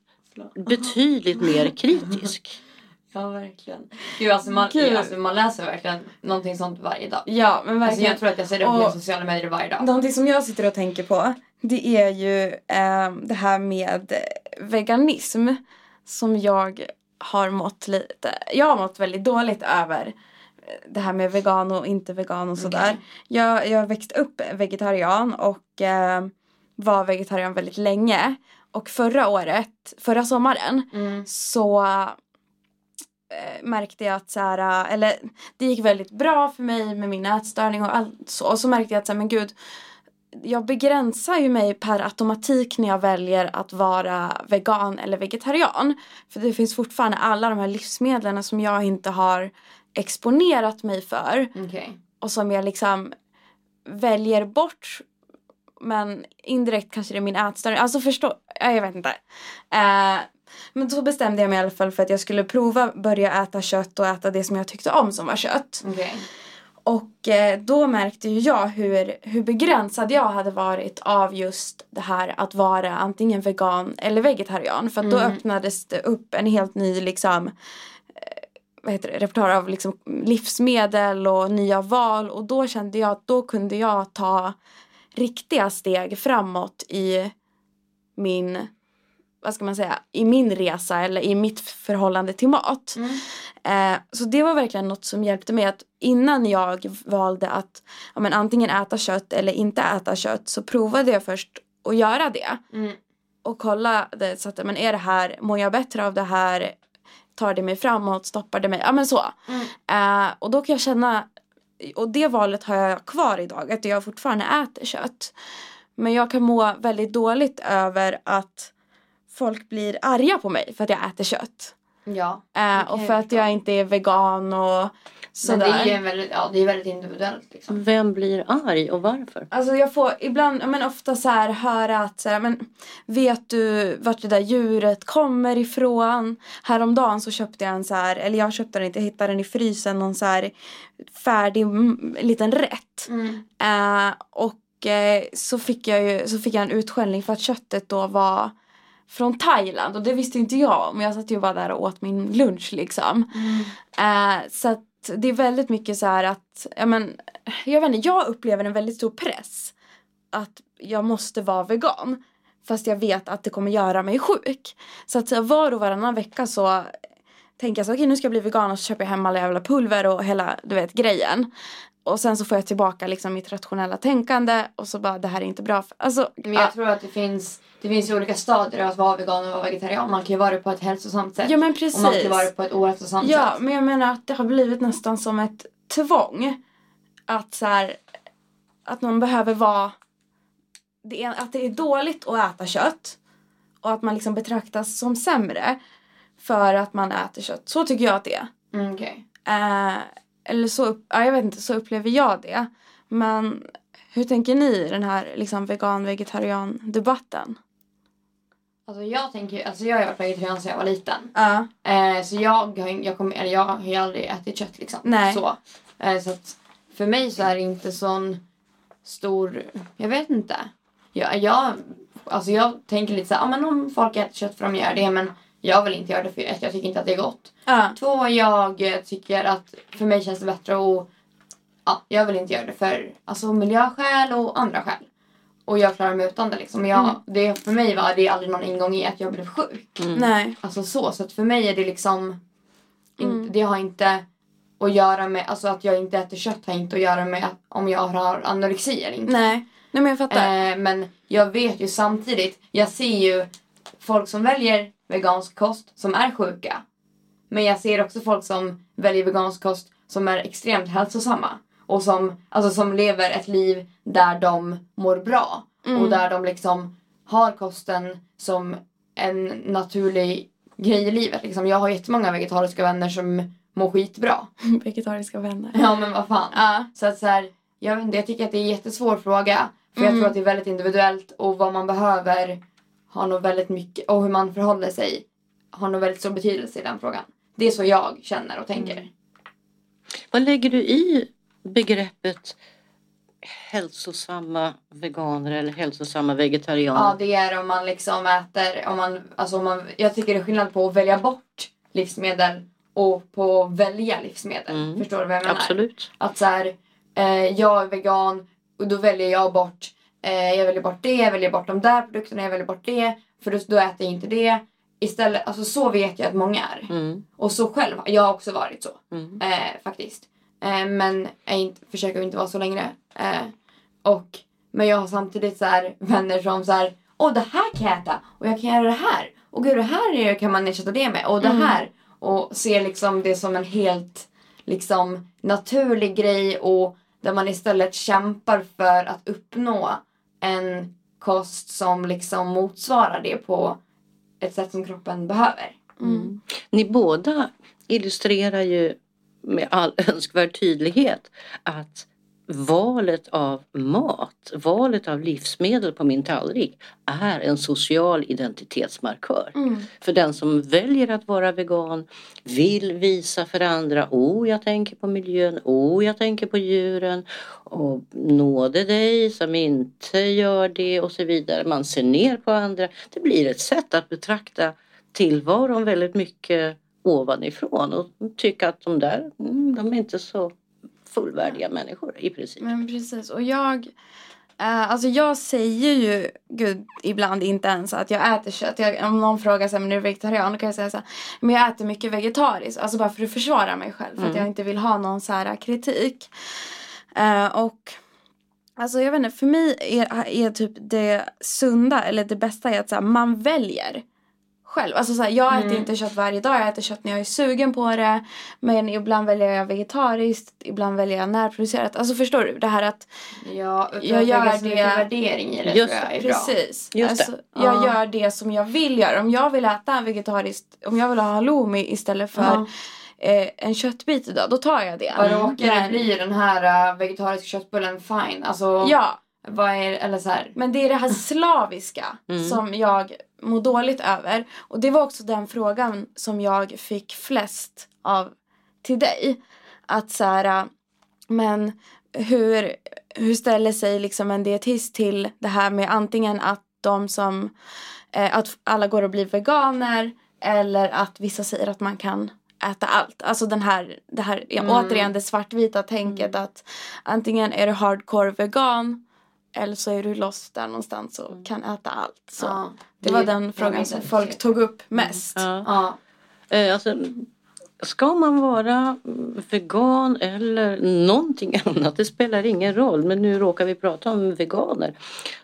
betydligt mer kritisk. Ja, verkligen. Gud, alltså man, Gud. Alltså, man läser verkligen någonting sånt varje dag. Ja men Alltså, verkligen. jag tror att jag ser upp Och- med sociala medier varje dag. Någonting som jag sitter och tänker på det är ju eh, det här med veganism som jag har mått lite, jag har mått väldigt dåligt över det här med vegan och inte vegan och sådär. Okej. Jag, jag växte upp vegetarian och eh, var vegetarian väldigt länge. Och förra året, förra sommaren Mm. så eh, märkte jag att så här, eller det gick väldigt bra för mig med min ätstörning och allt så. Och så märkte jag att så här, men gud, jag begränsar ju mig per automatik när jag väljer att vara vegan eller vegetarian. För det finns fortfarande alla de här livsmedlen som jag inte har exponerat mig för Okej. och som jag liksom väljer bort men indirekt kanske det är min ätstörning. Alltså förstå, ja, jag vet inte. Eh, Men då bestämde jag mig i alla fall för att jag skulle prova börja äta kött och äta det som jag tyckte om som var kött. Okej. Och eh, då märkte ju jag hur, hur begränsad jag hade varit av just det här att vara antingen vegan eller vegetarian. För att då Mm. öppnades det upp en helt ny liksom eh, vad heter det, repertoar av liksom livsmedel och nya val. Och då kände jag att då kunde jag ta riktiga steg framåt i min vad ska man säga, i min resa eller i mitt förhållande till mat. Mm. Eh, så det var verkligen något som hjälpte mig att innan jag valde att ja, men, antingen äta kött eller inte äta kött så provade jag först att göra det. Mm. Och kolla det, så att, men är det här, mår jag bättre av det här? Tar det mig framåt? Stoppar det mig? Ja men så. Mm. Eh, och då kan jag känna, och det valet har jag kvar idag, att jag fortfarande äter kött. Men jag kan må väldigt dåligt över att folk blir arga på mig för att jag äter kött. Ja. Eh, och för att jag inte är vegan och Men det sådär. är ju väldigt, ja, det är väldigt individuellt liksom. Vem blir arg och varför? Alltså jag får ibland, men ofta så här höra att så här, men vet du vart det där djuret kommer ifrån? Häromdagen så köpte jag en så här, eller jag köpte den inte, jag hittade den i frysen, någon så här färdig mm, liten rätt. Mm. Eh, och eh, så fick jag ju, så fick jag en utskällning för att köttet då var från Thailand och det visste inte jag om. Jag satt ju bara där och åt min lunch liksom. Mm. Eh, så att det är väldigt mycket så här att, ja men, jag vet inte, jag upplever en väldigt stor press. Att jag måste vara vegan. Fast jag vet att det kommer göra mig sjuk. Så att var och varannan vecka så tänker jag så okej nu ska jag bli vegan och så köper jag hem alla jävla pulver och hela, du vet, grejen. Och sen så får jag tillbaka liksom mitt rationella tänkande och så bara det här är inte bra. För, alltså, Men ja. jag tror att det finns, det finns ju olika stadier av att vara vegan och vara vegetarian. Man kan ju vara det på ett hälsosamt sätt. ja men och man kan precis. vara det på ett ohälsosamt Ja, sätt. men jag menar att det har blivit nästan som ett tvång. Att så här, att någon behöver vara, det är, att det är dåligt att äta kött. Och att man liksom betraktas som sämre för att man äter kött. Så tycker jag att det är. Mm, okej. Eh, eller så, ja, jag vet inte, så upplever jag det. Men hur tänker ni i den här liksom vegan-vegetarian-debatten? Alltså jag tänker alltså jag har varit vegetarian sedan jag var liten. Ja. Eh, så jag har, jag, kommer, eller jag har ju aldrig ätit kött liksom. Nej. Så, eh, så att för mig så är det inte sån stor, jag vet inte. Jag, jag, alltså jag tänker lite så här, ah, men om folk äter kött för de gör det men jag vill inte göra det för ett, jag tycker inte att det är gott. Ja. Två, jag tycker att för mig känns det bättre och ja, jag vill inte göra det för alltså, miljöskäl och andra skäl. Och jag klarar mig utan det liksom. Jag, Mm. det, för mig var det aldrig någon ingång i att jag blev sjuk. Mm. Nej. Alltså så, så att för mig är det liksom Mm. inte, det har inte att göra med, alltså att jag inte äter kött har inte att göra med att, om jag har anorexi eller inte. Nej. Nej men jag fattar. Eh, men jag vet ju samtidigt, jag ser ju folk som väljer vegansk kost som är sjuka. Men jag ser också folk som väljer vegansk kost som är extremt hälsosamma. Och som, alltså som lever ett liv där de mår bra. Mm. Och där de liksom har kosten som en naturlig grej i livet. Liksom, jag har jättemånga vegetariska vänner som mår skitbra. Vegetariska vänner. Ja men vad fan. Ja. Så att så här, jag vet inte, jag tycker att det är en jättesvår fråga. För jag Mm. tror att det är väldigt individuellt och vad man behöver har nog väldigt mycket, och hur man förhåller sig har nog väldigt stor betydelse i den frågan. Det är så jag känner och tänker. Mm. Vad lägger du i begreppet hälsosamma veganer eller hälsosamma Ja, vegetarianer? det är om man liksom äter, om man, alltså om man, jag tycker det är skillnad på att välja bort livsmedel och på att välja livsmedel. Mm. Förstår du vad jag menar? Absolut. Att så här, eh, jag är vegan och då väljer jag bort eh, jag väljer bort det, jag väljer bort de där produkterna, jag väljer bort det. För då, då äter jag inte det. Istället, alltså så vet jag att många är. Mm. Och så själv, jag har också varit så. Mm. Eh, faktiskt. Eh, men jag inte, försöker inte vara så längre. Eh, och, men jag har samtidigt så här vänner som så här, åh det här kan jag äta och jag kan göra det här. Och gud det här är- kan man ersätta det med. Och det Mm. här. Och ser liksom det som en helt liksom naturlig grej och där man istället kämpar för att uppnå en kost som liksom motsvarar det på ett sätt som kroppen behöver. Mm. Ni båda illustrerar ju med all önskvärd tydlighet att valet av mat, valet av livsmedel på min tallrik är en social identitetsmarkör. Mm. För den som väljer att vara vegan vill visa för andra, oh jag tänker på miljön, oh jag tänker på djuren och nåde dig som inte gör det och så vidare. Man ser ner på andra. Det blir ett sätt att betrakta tillvaron väldigt mycket ovanifrån och tycka att de där, mm, de är inte så fullvärdiga människor i princip. Men precis. Och jag... eh, alltså jag säger ju gud, ibland inte ens att jag äter kött. Jag, om någon frågar sig du är vegetarian då kan jag säga så här, men jag äter mycket vegetariskt. Alltså bara för att försvara mig själv. För att jag inte vill ha någon så här kritik. Eh, och alltså jag vet inte, för mig är, är typ det sunda eller det bästa är att så här, man väljer själv. Alltså så här, jag äter inte kött varje dag, jag äter kött när jag är sugen på det. Men ibland väljer jag vegetariskt, ibland väljer jag närproducerat. Alltså förstår du? Det här att Ja, Jag gör så det- värdering i det Just tror jag är bra. Precis. Just alltså, det. Jag Ja. gör det som jag vill göra. Om jag vill äta vegetariskt, om jag vill ha halloumi istället för Ja. eh, en köttbit idag, då tar jag det. Vad råkar det bli den här uh, vegetariska köttbullen fine? Alltså, Ja, vad är eller så här. men det är det här slaviska som jag mår dåligt över. Och det var också den frågan som jag fick flest av till dig. Att så här, äh, men hur, hur ställer sig liksom en dietist till det här med antingen att de som, eh, att alla går och blir veganer eller att vissa säger att man kan äta allt. Alltså den här, det här ja, återigen det svartvita tänket att antingen är du hardcore vegan eller så är du lost där någonstans och kan äta allt. Så Ja, det var den frågan som folk tog upp mest. Ja. Ja. Eh, Alltså, ska man vara vegan eller någonting annat, det spelar ingen roll, men nu råkar vi prata om veganer,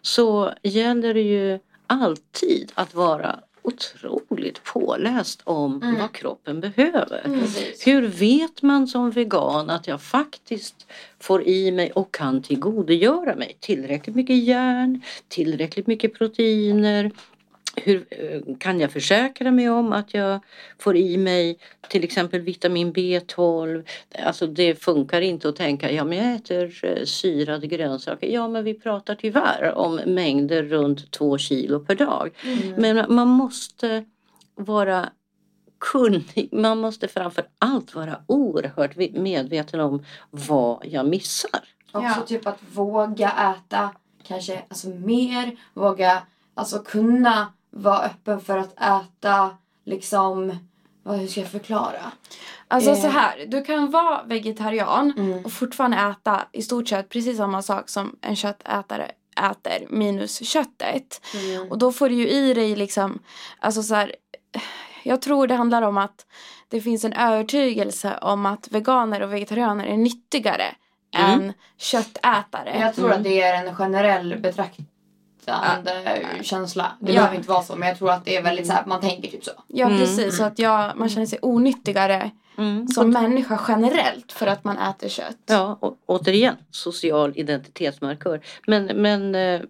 så gäller det ju alltid att vara otroligt påläst om vad kroppen behöver. Precis. Hur vet man som vegan att jag faktiskt får i mig och kan tillgodogöra mig tillräckligt mycket järn, tillräckligt mycket proteiner? Hur eh, kan jag försäkra mig om att jag får i mig till exempel vitamin B12? Alltså det funkar inte att tänka, ja men jag äter eh, syrade grönsaker. Ja men vi pratar tyvärr om mängder runt två kilo per dag. Men man måste vara kunnig. Man måste framför allt vara oerhört medveten om vad jag missar. Också Ja. typ att våga äta kanske alltså mer. Våga alltså kunna vara öppen för att äta liksom vad hur ska jag förklara? Alltså Eh. så här, du kan vara vegetarian Mm. och fortfarande äta i stort sett precis samma sak som en köttätare äter minus köttet. Mm. Och då får du ju i dig liksom, alltså så här, jag tror det handlar om att det finns en övertygelse om att veganer och vegetarianer är nyttigare Mm. än köttätare. Jag tror Mm. att det är en generell betraktande känsla. Det Ja. behöver inte vara så men jag tror att det är väldigt så här, man tänker typ så. Ja Mm. precis, så att jag, man känner sig onyttigare som människa generellt för att man äter kött. Ja, och, återigen, social identitetsmarkör. Men, men eh,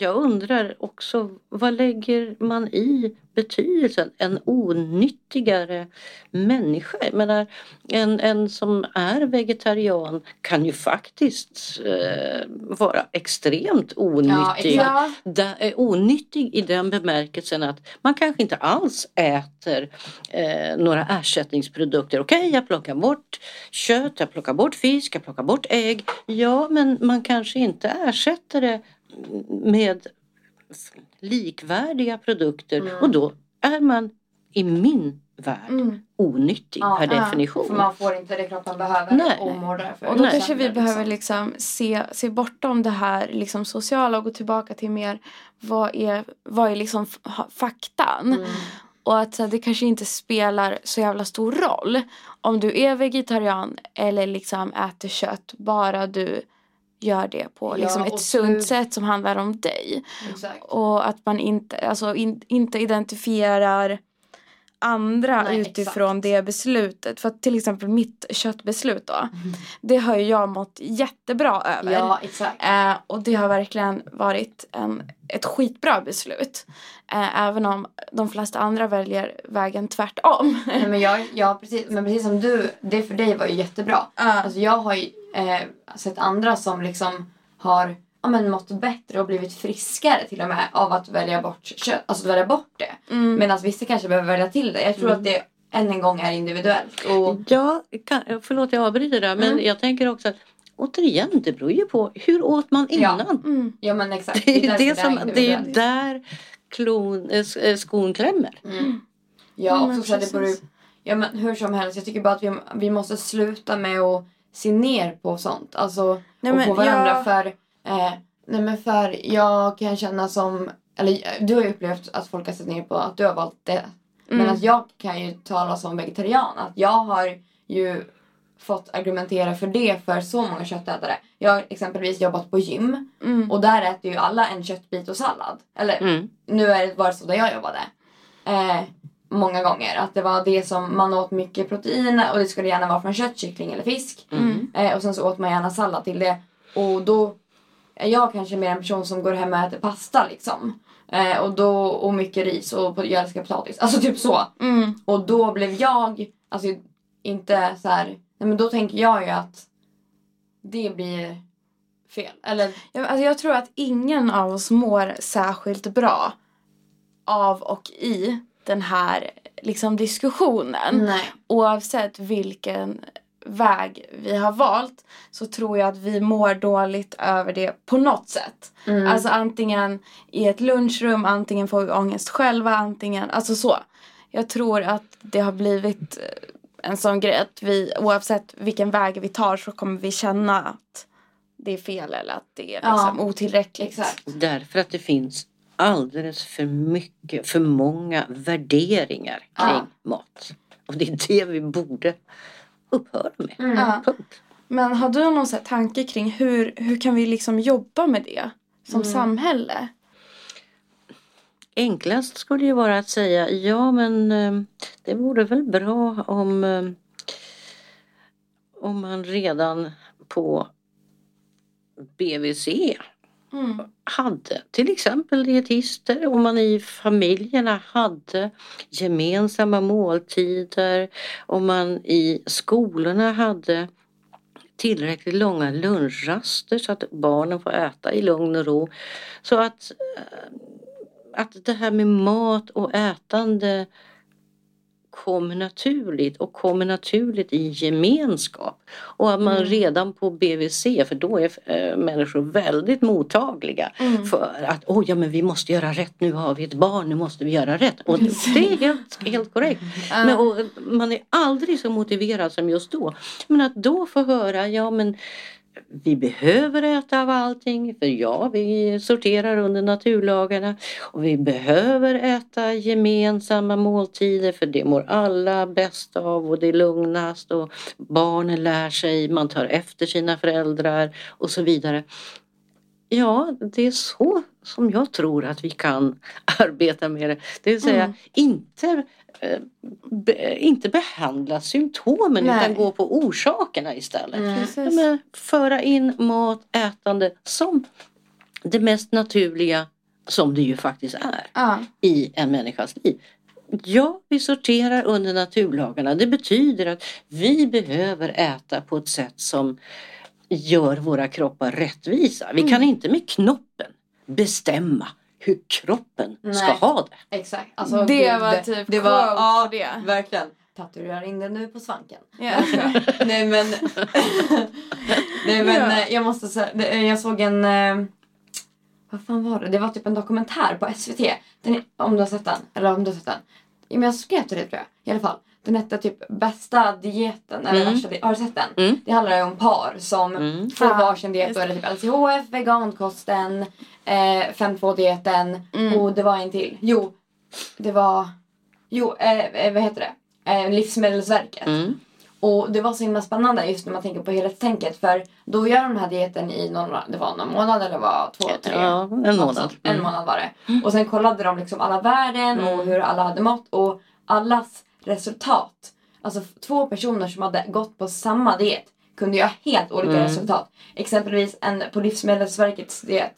jag undrar också, vad lägger man i betydelsen? En onyttigare människa? Jag menar, en, en som är vegetarian kan ju faktiskt eh, vara extremt onyttig. Ja, Da- är onyttig i den bemärkelsen att man kanske inte alls äter eh, några ersättningsprodukter. Okej, jag plockar bort kött, jag plockar bort fisk, jag plockar bort ägg. Ja, men man kanske inte ersätter det med likvärdiga produkter Mm. och då är man i min värld mm. onyttig Ja, per ja, definition. För man får inte det kroppen behöver Nej. och mår därför Och då Nej. kanske vi behöver liksom. liksom se, se bortom det här liksom sociala och gå tillbaka till mer vad är, vad är liksom faktan. Mm. Och att det kanske inte spelar så jävla stor roll om du är vegetarian eller liksom äter kött. Bara du gör det på Ja, liksom och ett sunt slut- sätt som handlar om dig. Exakt. Och att man inte, alltså in, inte identifierar andra Nej, utifrån exakt. det beslutet. För att till exempel mitt köttbeslut då. Det har ju jag mått jättebra över. Ja, exakt. Eh, och det har verkligen varit en, ett skitbra beslut. Eh, även om de flesta andra väljer vägen tvärtom. Nej, men, jag, jag, precis, men precis som du, det för dig var ju jättebra. Ja. Alltså, jag har ju eh, sett andra som liksom har ja, men, mått bättre och blivit friskare till och med av att välja bort kött, alltså välja bort det. Mm. Medan vissa kanske behöver välja till det. Jag tror att det än en gång är individuellt. Och, Ja, kan, förlåt jag avbryter där men jag tänker också att återigen det beror ju på hur åt man Ja. innan. Mm. ja men exakt. Det är, därför det som, det är där klon, äh, skon klämmer. Mm. Ja, Ja, men också så det beror, ja men hur som helst, jag tycker bara att vi, vi måste sluta med att se ner på sånt. Alltså, Nej, och på varandra jag- för, eh, nej men för jag kan känna som, eller du har ju upplevt att folk har sett ner på att du har valt det. Men Mm. att jag kan ju tala som vegetarian, att jag har ju fått argumentera för det för så många köttätare. Jag har exempelvis jobbat på gym Mm. och där äter ju alla en köttbit och sallad. Eller Mm. nu är det bara så där jag jobbade. Eh, många gånger. Att det var det som man åt mycket protein och det skulle gärna vara från kött, kyckling eller fisk. Mm. Eh, och sen så åt man gärna sallad till det. Och då är jag kanske mer en person som går hem och äter pasta liksom. Eh, och, då, och mycket ris och jag älskar potatis. Alltså typ så. Mm. Och då blev jag, alltså inte så här. Nej men då tänker jag ju att det blir fel. Eller Jag, alltså jag tror att ingen av oss mår särskilt bra av och i den här liksom, diskussionen. nej. Oavsett vilken väg vi har valt så tror jag att vi mår dåligt över det på något sätt. Mm. Alltså antingen i ett lunchrum, antingen får vi ångest själva, antingen, alltså så. Jag tror att det har blivit eh, en sån grej att vi oavsett vilken väg vi tar så kommer vi känna att det är fel eller att det är Ja. liksom otillräckligt. Exakt. Därför att det finns alldeles för mycket, för många värderingar kring Ja. mat. Och det är det vi borde upphöra med. Mm. Ja. Punkt. Men har du någon så här tanke kring hur, hur kan vi liksom jobba med det som Mm. samhälle? Enklast skulle ju vara att säga ja men eh, det vore väl bra om eh, om man redan på BVC Mm. hade till exempel dietister, om man i familjerna hade gemensamma måltider, om man i skolorna hade tillräckligt långa lunchraster så att barnen får äta i lugn och ro. Så att, eh, att det här med mat och ätande kommer naturligt och kommer naturligt i gemenskap. Och att man Mm. redan på BVC, för då är eh, människor väldigt mottagliga Mm. för att oj, ja men vi måste göra rätt, nu har vi ett barn, nu måste vi göra rätt. Och Precis. det är helt, helt korrekt. Ja. Men, och, man är aldrig så motiverad som just då. Men att då få höra, ja men vi behöver äta av allting för ja, vi sorterar under naturlagarna och vi behöver äta gemensamma måltider för det mår alla bäst av och det är lugnast och barnen lär sig, man tar efter sina föräldrar och så vidare. Ja, det är så som jag tror att vi kan arbeta med det. Det vill säga Mm. inte, be, inte behandla symptomen Nej. utan gå på orsakerna istället. Mm. Men föra in mat, ätande som det mest naturliga som det ju faktiskt är Ja. i en människas liv. Ja, vi sorterar under naturlagarna. Det betyder att vi behöver äta på ett sätt som gör våra kroppar rättvisa. Vi kan inte med knoppen bestämma hur kroppen ska Nej. ha det. Exakt. Alltså, Det gud, var typ det var, ja, det. verkligen. Tatuerar in det nu på svanken. Ja. Nej men, nej, men Ja. eh, jag måste säga, eh, jag såg en, eh, vad fan var det? Det var typ en dokumentär på SVT. Den, om du har sett den, eller om du har sett den. Ja, men jag skrev till dig tror jag, i alla fall. Den hette typ bästa dieten, eller Mm. värsta di- Har du sett den? Mm. Det handlar ju om par som Mm. får varsin diet. Då är det typ LCHF, vegankosten, eh, 5.2-dieten Mm. och det var en till. Jo, det var, jo, eh, eh, vad heter det? Eh, Livsmedelsverket. Mm. Och det var så himla spännande just när man tänker på helhetstänket. För då gör de den här dieten i någon, det var någon månad eller var två, tre? Ja, en månad. En Mm. månad var det. Och sen kollade de liksom alla värden och Mm. hur alla hade mått. Och allas resultat. Alltså två personer som hade gått på samma diet kunde göra helt olika Mm. resultat. Exempelvis en på Livsmedelsverkets diet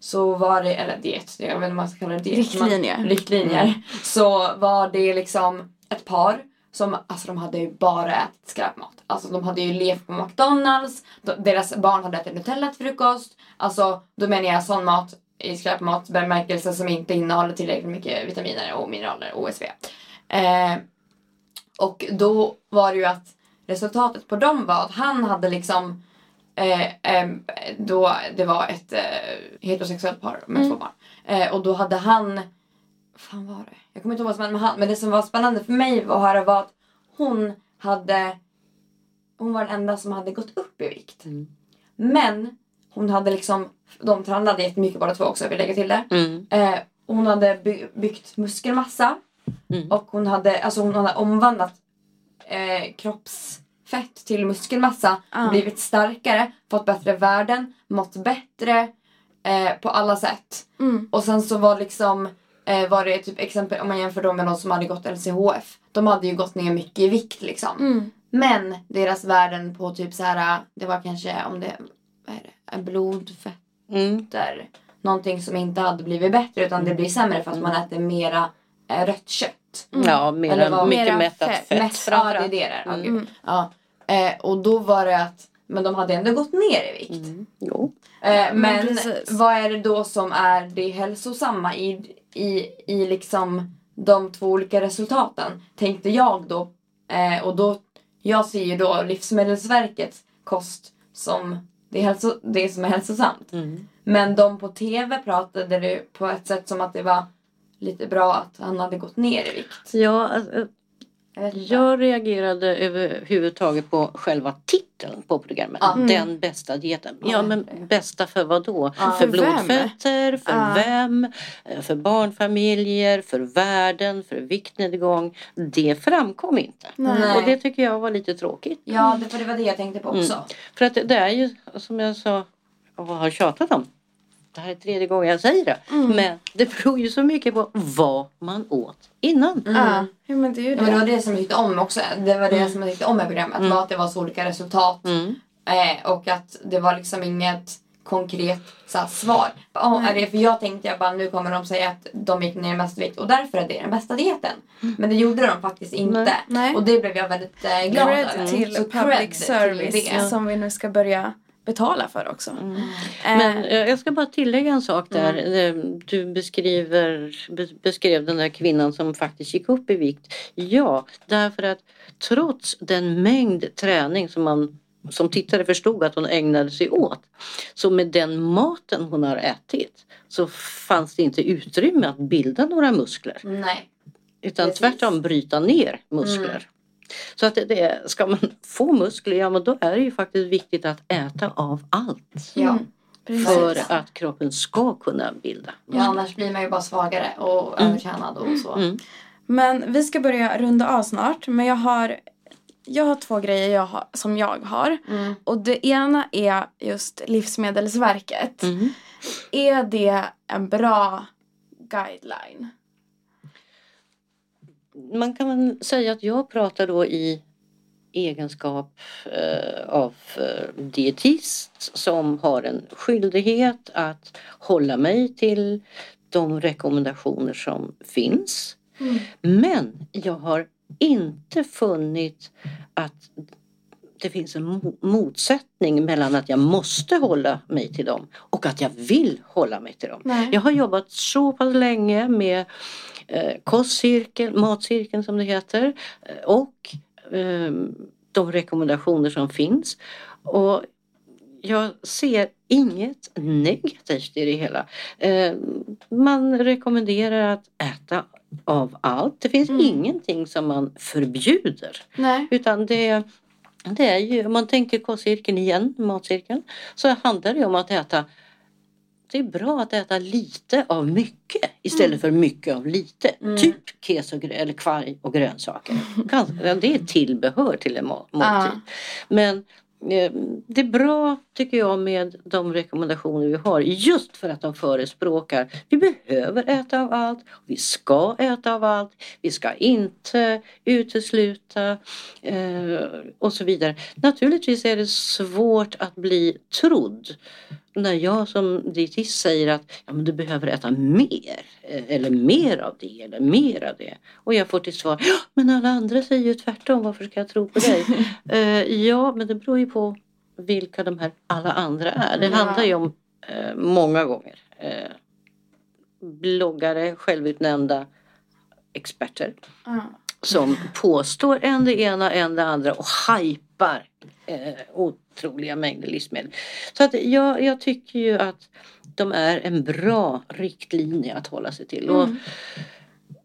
så var det, eller diet, jag vet inte om man ska kalla det diet. Riktlinjer. Man, riktlinjer. Så var det liksom ett par som, alltså de hade ju bara ätit skräpmat. Alltså de hade ju levt på McDonalds, de, deras barn hade ätit Nutella till frukost. Alltså då menar jag sån mat i skräpmat bemärkelse som inte innehåller tillräckligt mycket vitaminer och mineraler, OSV. Eh, och då var det ju att resultatet på dem var att han hade liksom eh, em, då det var ett eh, heterosexuellt par med två barn. Eh, och då hade han, fan var det? Jag kommer inte ihåg vad som hände med han. Men det som var spännande för mig att höra var att hon hade, hon var den enda som hade gått upp i vikt. Mm. Men hon hade liksom, de tränade jättemycket båda två också, jag vill lägga till det. Mm. Eh, hon hade by- byggt muskelmassa. Mm. Och hon hade, alltså hon hade omvandlat eh, kroppsfett till muskelmassa. Ah. Blivit starkare, fått bättre värden, mått bättre eh, på alla sätt. Mm. Och sen så var liksom eh, var det typ exempel om man jämför dem med någon som hade gått LCHF. De hade ju gått ner mycket i vikt liksom. Mm. Men deras värden på typ så här, det var kanske om det, vad är det, en blodfett Mm. någonting som inte hade blivit bättre utan det blir sämre för att man äter mera eh, rött kött. Ja, Eller mera, vad- mycket Mera mättat fett. fett. Mest, ja, det är det där. Ja, Mm. Ja. Eh, och då var det att, men de hade ändå gått ner i vikt. Mm. Jo. Eh, Men men vad är det då som är det hälsosamma i, i, i liksom de två olika resultaten? Tänkte jag då. Eh, och då, jag ser ju då Livsmedelsverkets kost som det, hälso, det som är hälsosamt. Mm. Men de på TV pratade det på ett sätt som att det var lite bra att han hade gått ner i vikt. Ja, alltså, Jag reagerade överhuvudtaget på själva titeln på programmet. Ja. Mm. Den bästa dieten. Ja, men bästa för vad då? Ja. För blodfetter, för Ja. vem? Eh, För barnfamiljer, för världen, för viktnedgång. Det framkom inte. Nej. Och det tycker jag var lite tråkigt. Ja, det, för det var det jag tänkte på också. För att det, det är ju som jag sa och har tjatat om. Det här är tredje gången jag säger det. Mm. Men det beror ju så mycket på vad man åt innan. Mm. Ja, ja, men det är ju Ja, men det var det. det som jag tyckte om också. Det var det som jag tyckte om med programmet. Mm. Var att det var så olika resultat. Mm. Eh, och att det var liksom inget konkret så här, svar. Oh, är det, för jag tänkte jag bara nu kommer de säga att de gick ner mest i vikt och därför är det den bästa dieten. Men det gjorde de faktiskt inte. Nej. Nej. Och det blev jag väldigt eh, glad över. till public till service det. som vi nu ska börja betala för också. Mm. Eh, Men eh, jag ska bara tillägga en sak där. Eh, Du beskriver, be- beskrev den där kvinnan som faktiskt gick upp i vikt. Ja, därför att trots den mängd träning som man som tittare förstod att hon ägnade sig åt. Så med den maten hon har ätit så fanns det inte utrymme att bilda några muskler. Nej. Utan Precis. tvärtom bryta ner muskler. Så att det, ska man få muskler, ja men då är det ju faktiskt viktigt att äta av allt. Ja. Mm. Precis. För att kroppen ska kunna bilda. ja, annars blir man ju bara svagare och Mm. övertränad och så. Mm. Men vi ska börja runda av snart. Men jag har, jag har två grejer jag har, som jag har. Mm. Och det ena är just Livsmedelsverket. Mm. Är det en bra guideline? Man kan säga att jag pratar då i egenskap eh, av eh, dietist som har en skyldighet att hålla mig till de rekommendationer som finns. Mm. Men jag har inte funnit att det finns en mo- motsättning mellan att jag måste hålla mig till dem och att jag vill hålla mig till dem. Nej. Jag har jobbat så pass länge med eh, kostcirkeln, matcirkeln som det heter eh, och eh, de rekommendationer som finns. Och jag ser inget negativt i det hela. Eh, man rekommenderar att äta av allt. Det finns Mm. ingenting som man förbjuder. Nej. Utan det, det är ju, om man tänker kostcirkeln igen, matcirkeln, så handlar det om att äta det är bra att äta lite av mycket istället för mycket av lite. Mm. Typ keso eller kvarg och grönsaker. Det är tillbehör till en måltid. Ja. Men eh, det är bra tycker jag med de rekommendationer vi har just för att de förespråkar vi behöver äta av allt, vi ska äta av allt, vi ska inte utesluta eh, och så vidare. Naturligtvis är det svårt att bli trodd när jag som dietist säger att ja, men du behöver äta mer eh, eller mer av det eller mer av det och jag får till svar ja, men alla andra säger ju tvärtom varför ska jag tro på dig? uh, ja men det beror ju på vilka de här alla andra är. Det handlar ju om uh, många gånger uh, bloggare, självutnämnda experter som påstår en det ena en det andra och hajpar eh, otroliga mängder livsmedel. Så att jag, jag tycker ju att de är en bra riktlinje att hålla sig till. Och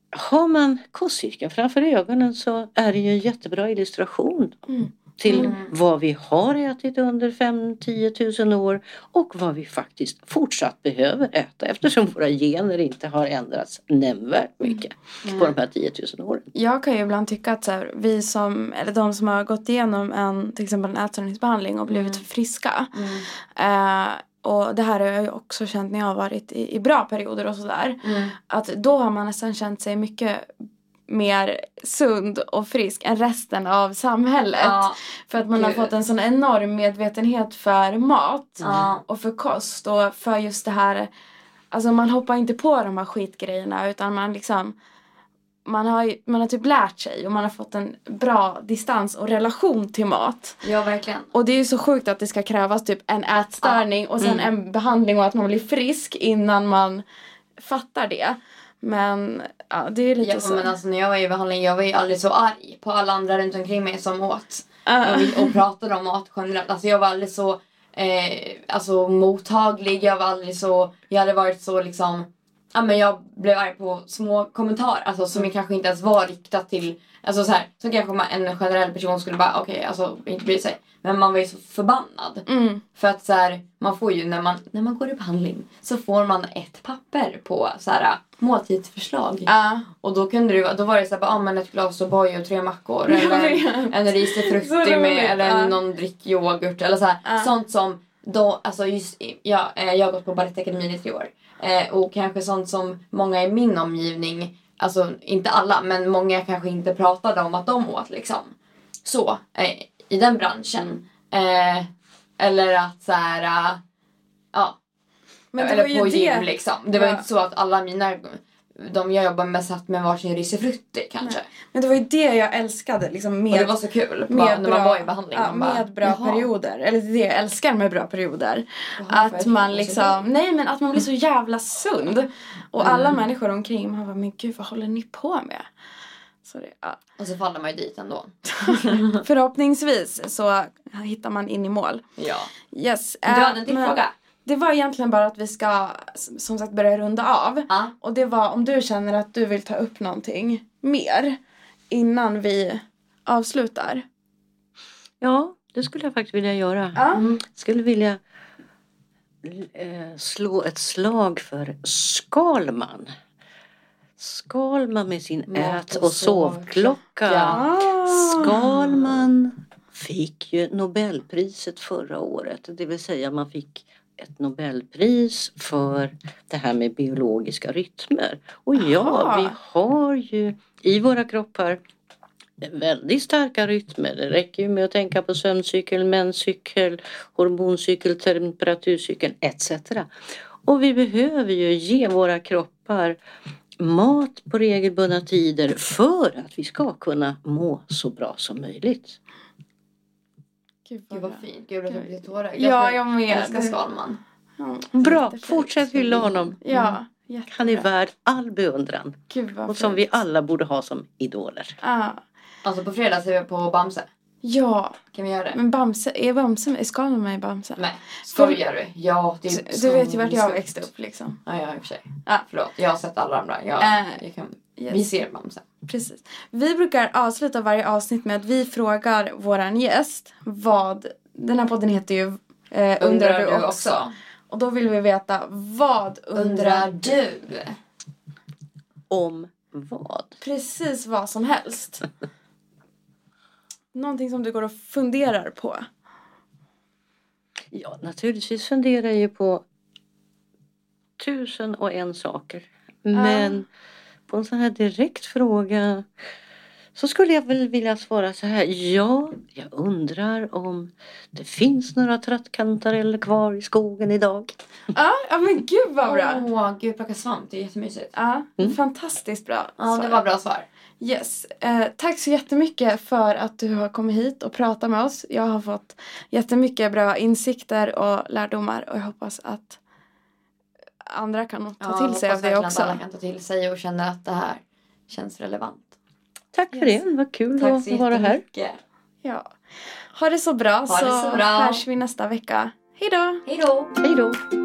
har man kostcirkeln framför ögonen så är det ju en jättebra illustration Mm. Till Mm. vad vi har ätit under 5-10 tusen år och vad vi faktiskt fortsatt behöver äta eftersom våra gener inte har ändrats nämnvärt mycket på de här 10 tusen åren. Jag kan ju ibland tycka att så här, vi som, eller de som har gått igenom en, till exempel en ätstörningsbehandling och blivit friska. Eh, och det här har jag ju också känt när jag har varit i, i bra perioder och sådär. Mm. Att då har man nästan känt sig mycket mer sund och frisk än resten av samhället. Ja. För att man har Gud. fått en sån enorm medvetenhet för mat Ja. och för kost och för just det här. Alltså man hoppar inte på de här skitgrejerna utan man liksom man har, man har typ lärt sig och man har fått en bra distans och relation till mat. ja, verkligen. Och det är ju så sjukt att det ska krävas typ en ätstörning och sen en behandling och att man blir frisk innan man fattar det. Men ja, det är lite Ja, så. men alltså, när jag var i behandling jag var ju aldrig så arg på alla andra runt omkring mig som åt. Och, och pratade om mat generellt. Alltså jag var aldrig så eh, alltså, mottaglig. Jag var aldrig så... Jag hade varit så liksom... Ja men jag blev arg på små kommentarer. Alltså som kanske inte ens var riktat till... Alltså så här, som kanske man, en generell person skulle bara okej, alltså inte bry sig. Men man var ju så förbannad. Mm. För att så här, man får ju när man, när man går i behandling så får man ett papper på så här måltidsförslag. Ja. Och då kunde vara- då var det så här, ah, men ett glas O'boy och tre mackor. Eller en risig Så frutti roligt, med, eller ja. någon drick yoghurt. Eller så Ja. Sånt som, då, alltså just, i- ja, eh, jag har gått på Balettakademin i tre år. Eh, och kanske sånt som många i min omgivning, alltså inte alla, men många kanske inte pratade om att de åt liksom. Så, eh, i den branschen. Mm. Eh, eller att så här, eh, ja, Men det eller var ju på det. gym liksom. Det var Ja. inte så att alla mina, de jag jobbar med satt med varsin risifrutti kanske. Men det var ju det jag älskade liksom med och det var så kul bara, när man var i behandling. ja, bara, med bra "Jaha, perioder. Eller det jag älskar med bra perioder. jaha, Att man liksom, bra." nej men att man blir så jävla sund. Och alla Mm. människor omkring man bara, men gud vad håller ni på med? Så det, ja. Och så faller man ju dit ändå. Förhoppningsvis så hittar man in i mål. Ja. Yes. Du eh, hade en till men fråga. Det var egentligen bara att vi ska som sagt börja runda av. Ja. Och det var om du känner att du vill ta upp någonting mer innan vi avslutar. Ja, det skulle jag faktiskt vilja göra. Ja. Mm. skulle vilja eh, slå ett slag för Skalman. Skalman med sin Mat ät och sovklocka. Ja. Skalman fick ju Nobelpriset förra året. Det vill säga man fick ett Nobelpris för det här med biologiska rytmer. Och ja, Aha. vi har ju i våra kroppar väldigt starka rytmer. Det räcker ju med att tänka på sömncykel, menscykel, hormoncykel, temperaturcykel etc. Och vi behöver ju ge våra kroppar mat på regelbundna tider för att vi ska kunna må så bra som möjligt. Gud Gud vad fint. Gud jag blev lite tårögd. Ja, jag med. Jag älskar Skalman. Ja, Bra, fortsätt hylla honom. Ja, Han är jättebra. värd all beundran Gud vad och som fint. vi alla borde ha som idoler. Ja. Alltså på fredag ser vi på Bamse. ja, Kan vi göra det? men Bamse, är Bamse med? Är Skalman med i Bamse? Nej. Skojar du? Ja, det är Du, vet ju vart jag växte upp liksom. Ja, jag i och för sig. Ja. Förlåt, jag har sett alla andra. Jag, Äh, jag kan, yes. Vi ser Bamse. Precis. Vi brukar avsluta varje avsnitt med att vi frågar våran gäst vad... Den här podden heter ju eh, Undrar, du också? Och då vill vi veta vad undrar Undrar du? Om vad? Precis vad som helst. Någonting som du går och funderar på. Ja, naturligtvis funderar jag ju på tusen och en saker. Men på en sån här direkt fråga så skulle jag väl vilja svara så här. Ja, jag undrar om det finns några trattkantareller kvar i skogen idag. Ja, ja men gud vad bra. Åh, gud plocka svamp. Det är jättemysigt. Ja, Mm. fantastiskt bra. Ja, det svar. var bra svar. Yes. Eh, tack så jättemycket för att du har kommit hit och pratat med oss. Jag har fått jättemycket bra insikter och lärdomar och jag hoppas att andra kan ta till sig av det också. alla kan ta till sig och känna att det här känns relevant. Tack för Yes. det, vad kul Tack att vara här. Ja. Ha det så bra det så, så bra. hörs vi nästa vecka. Hej då! Hej då! Hej då!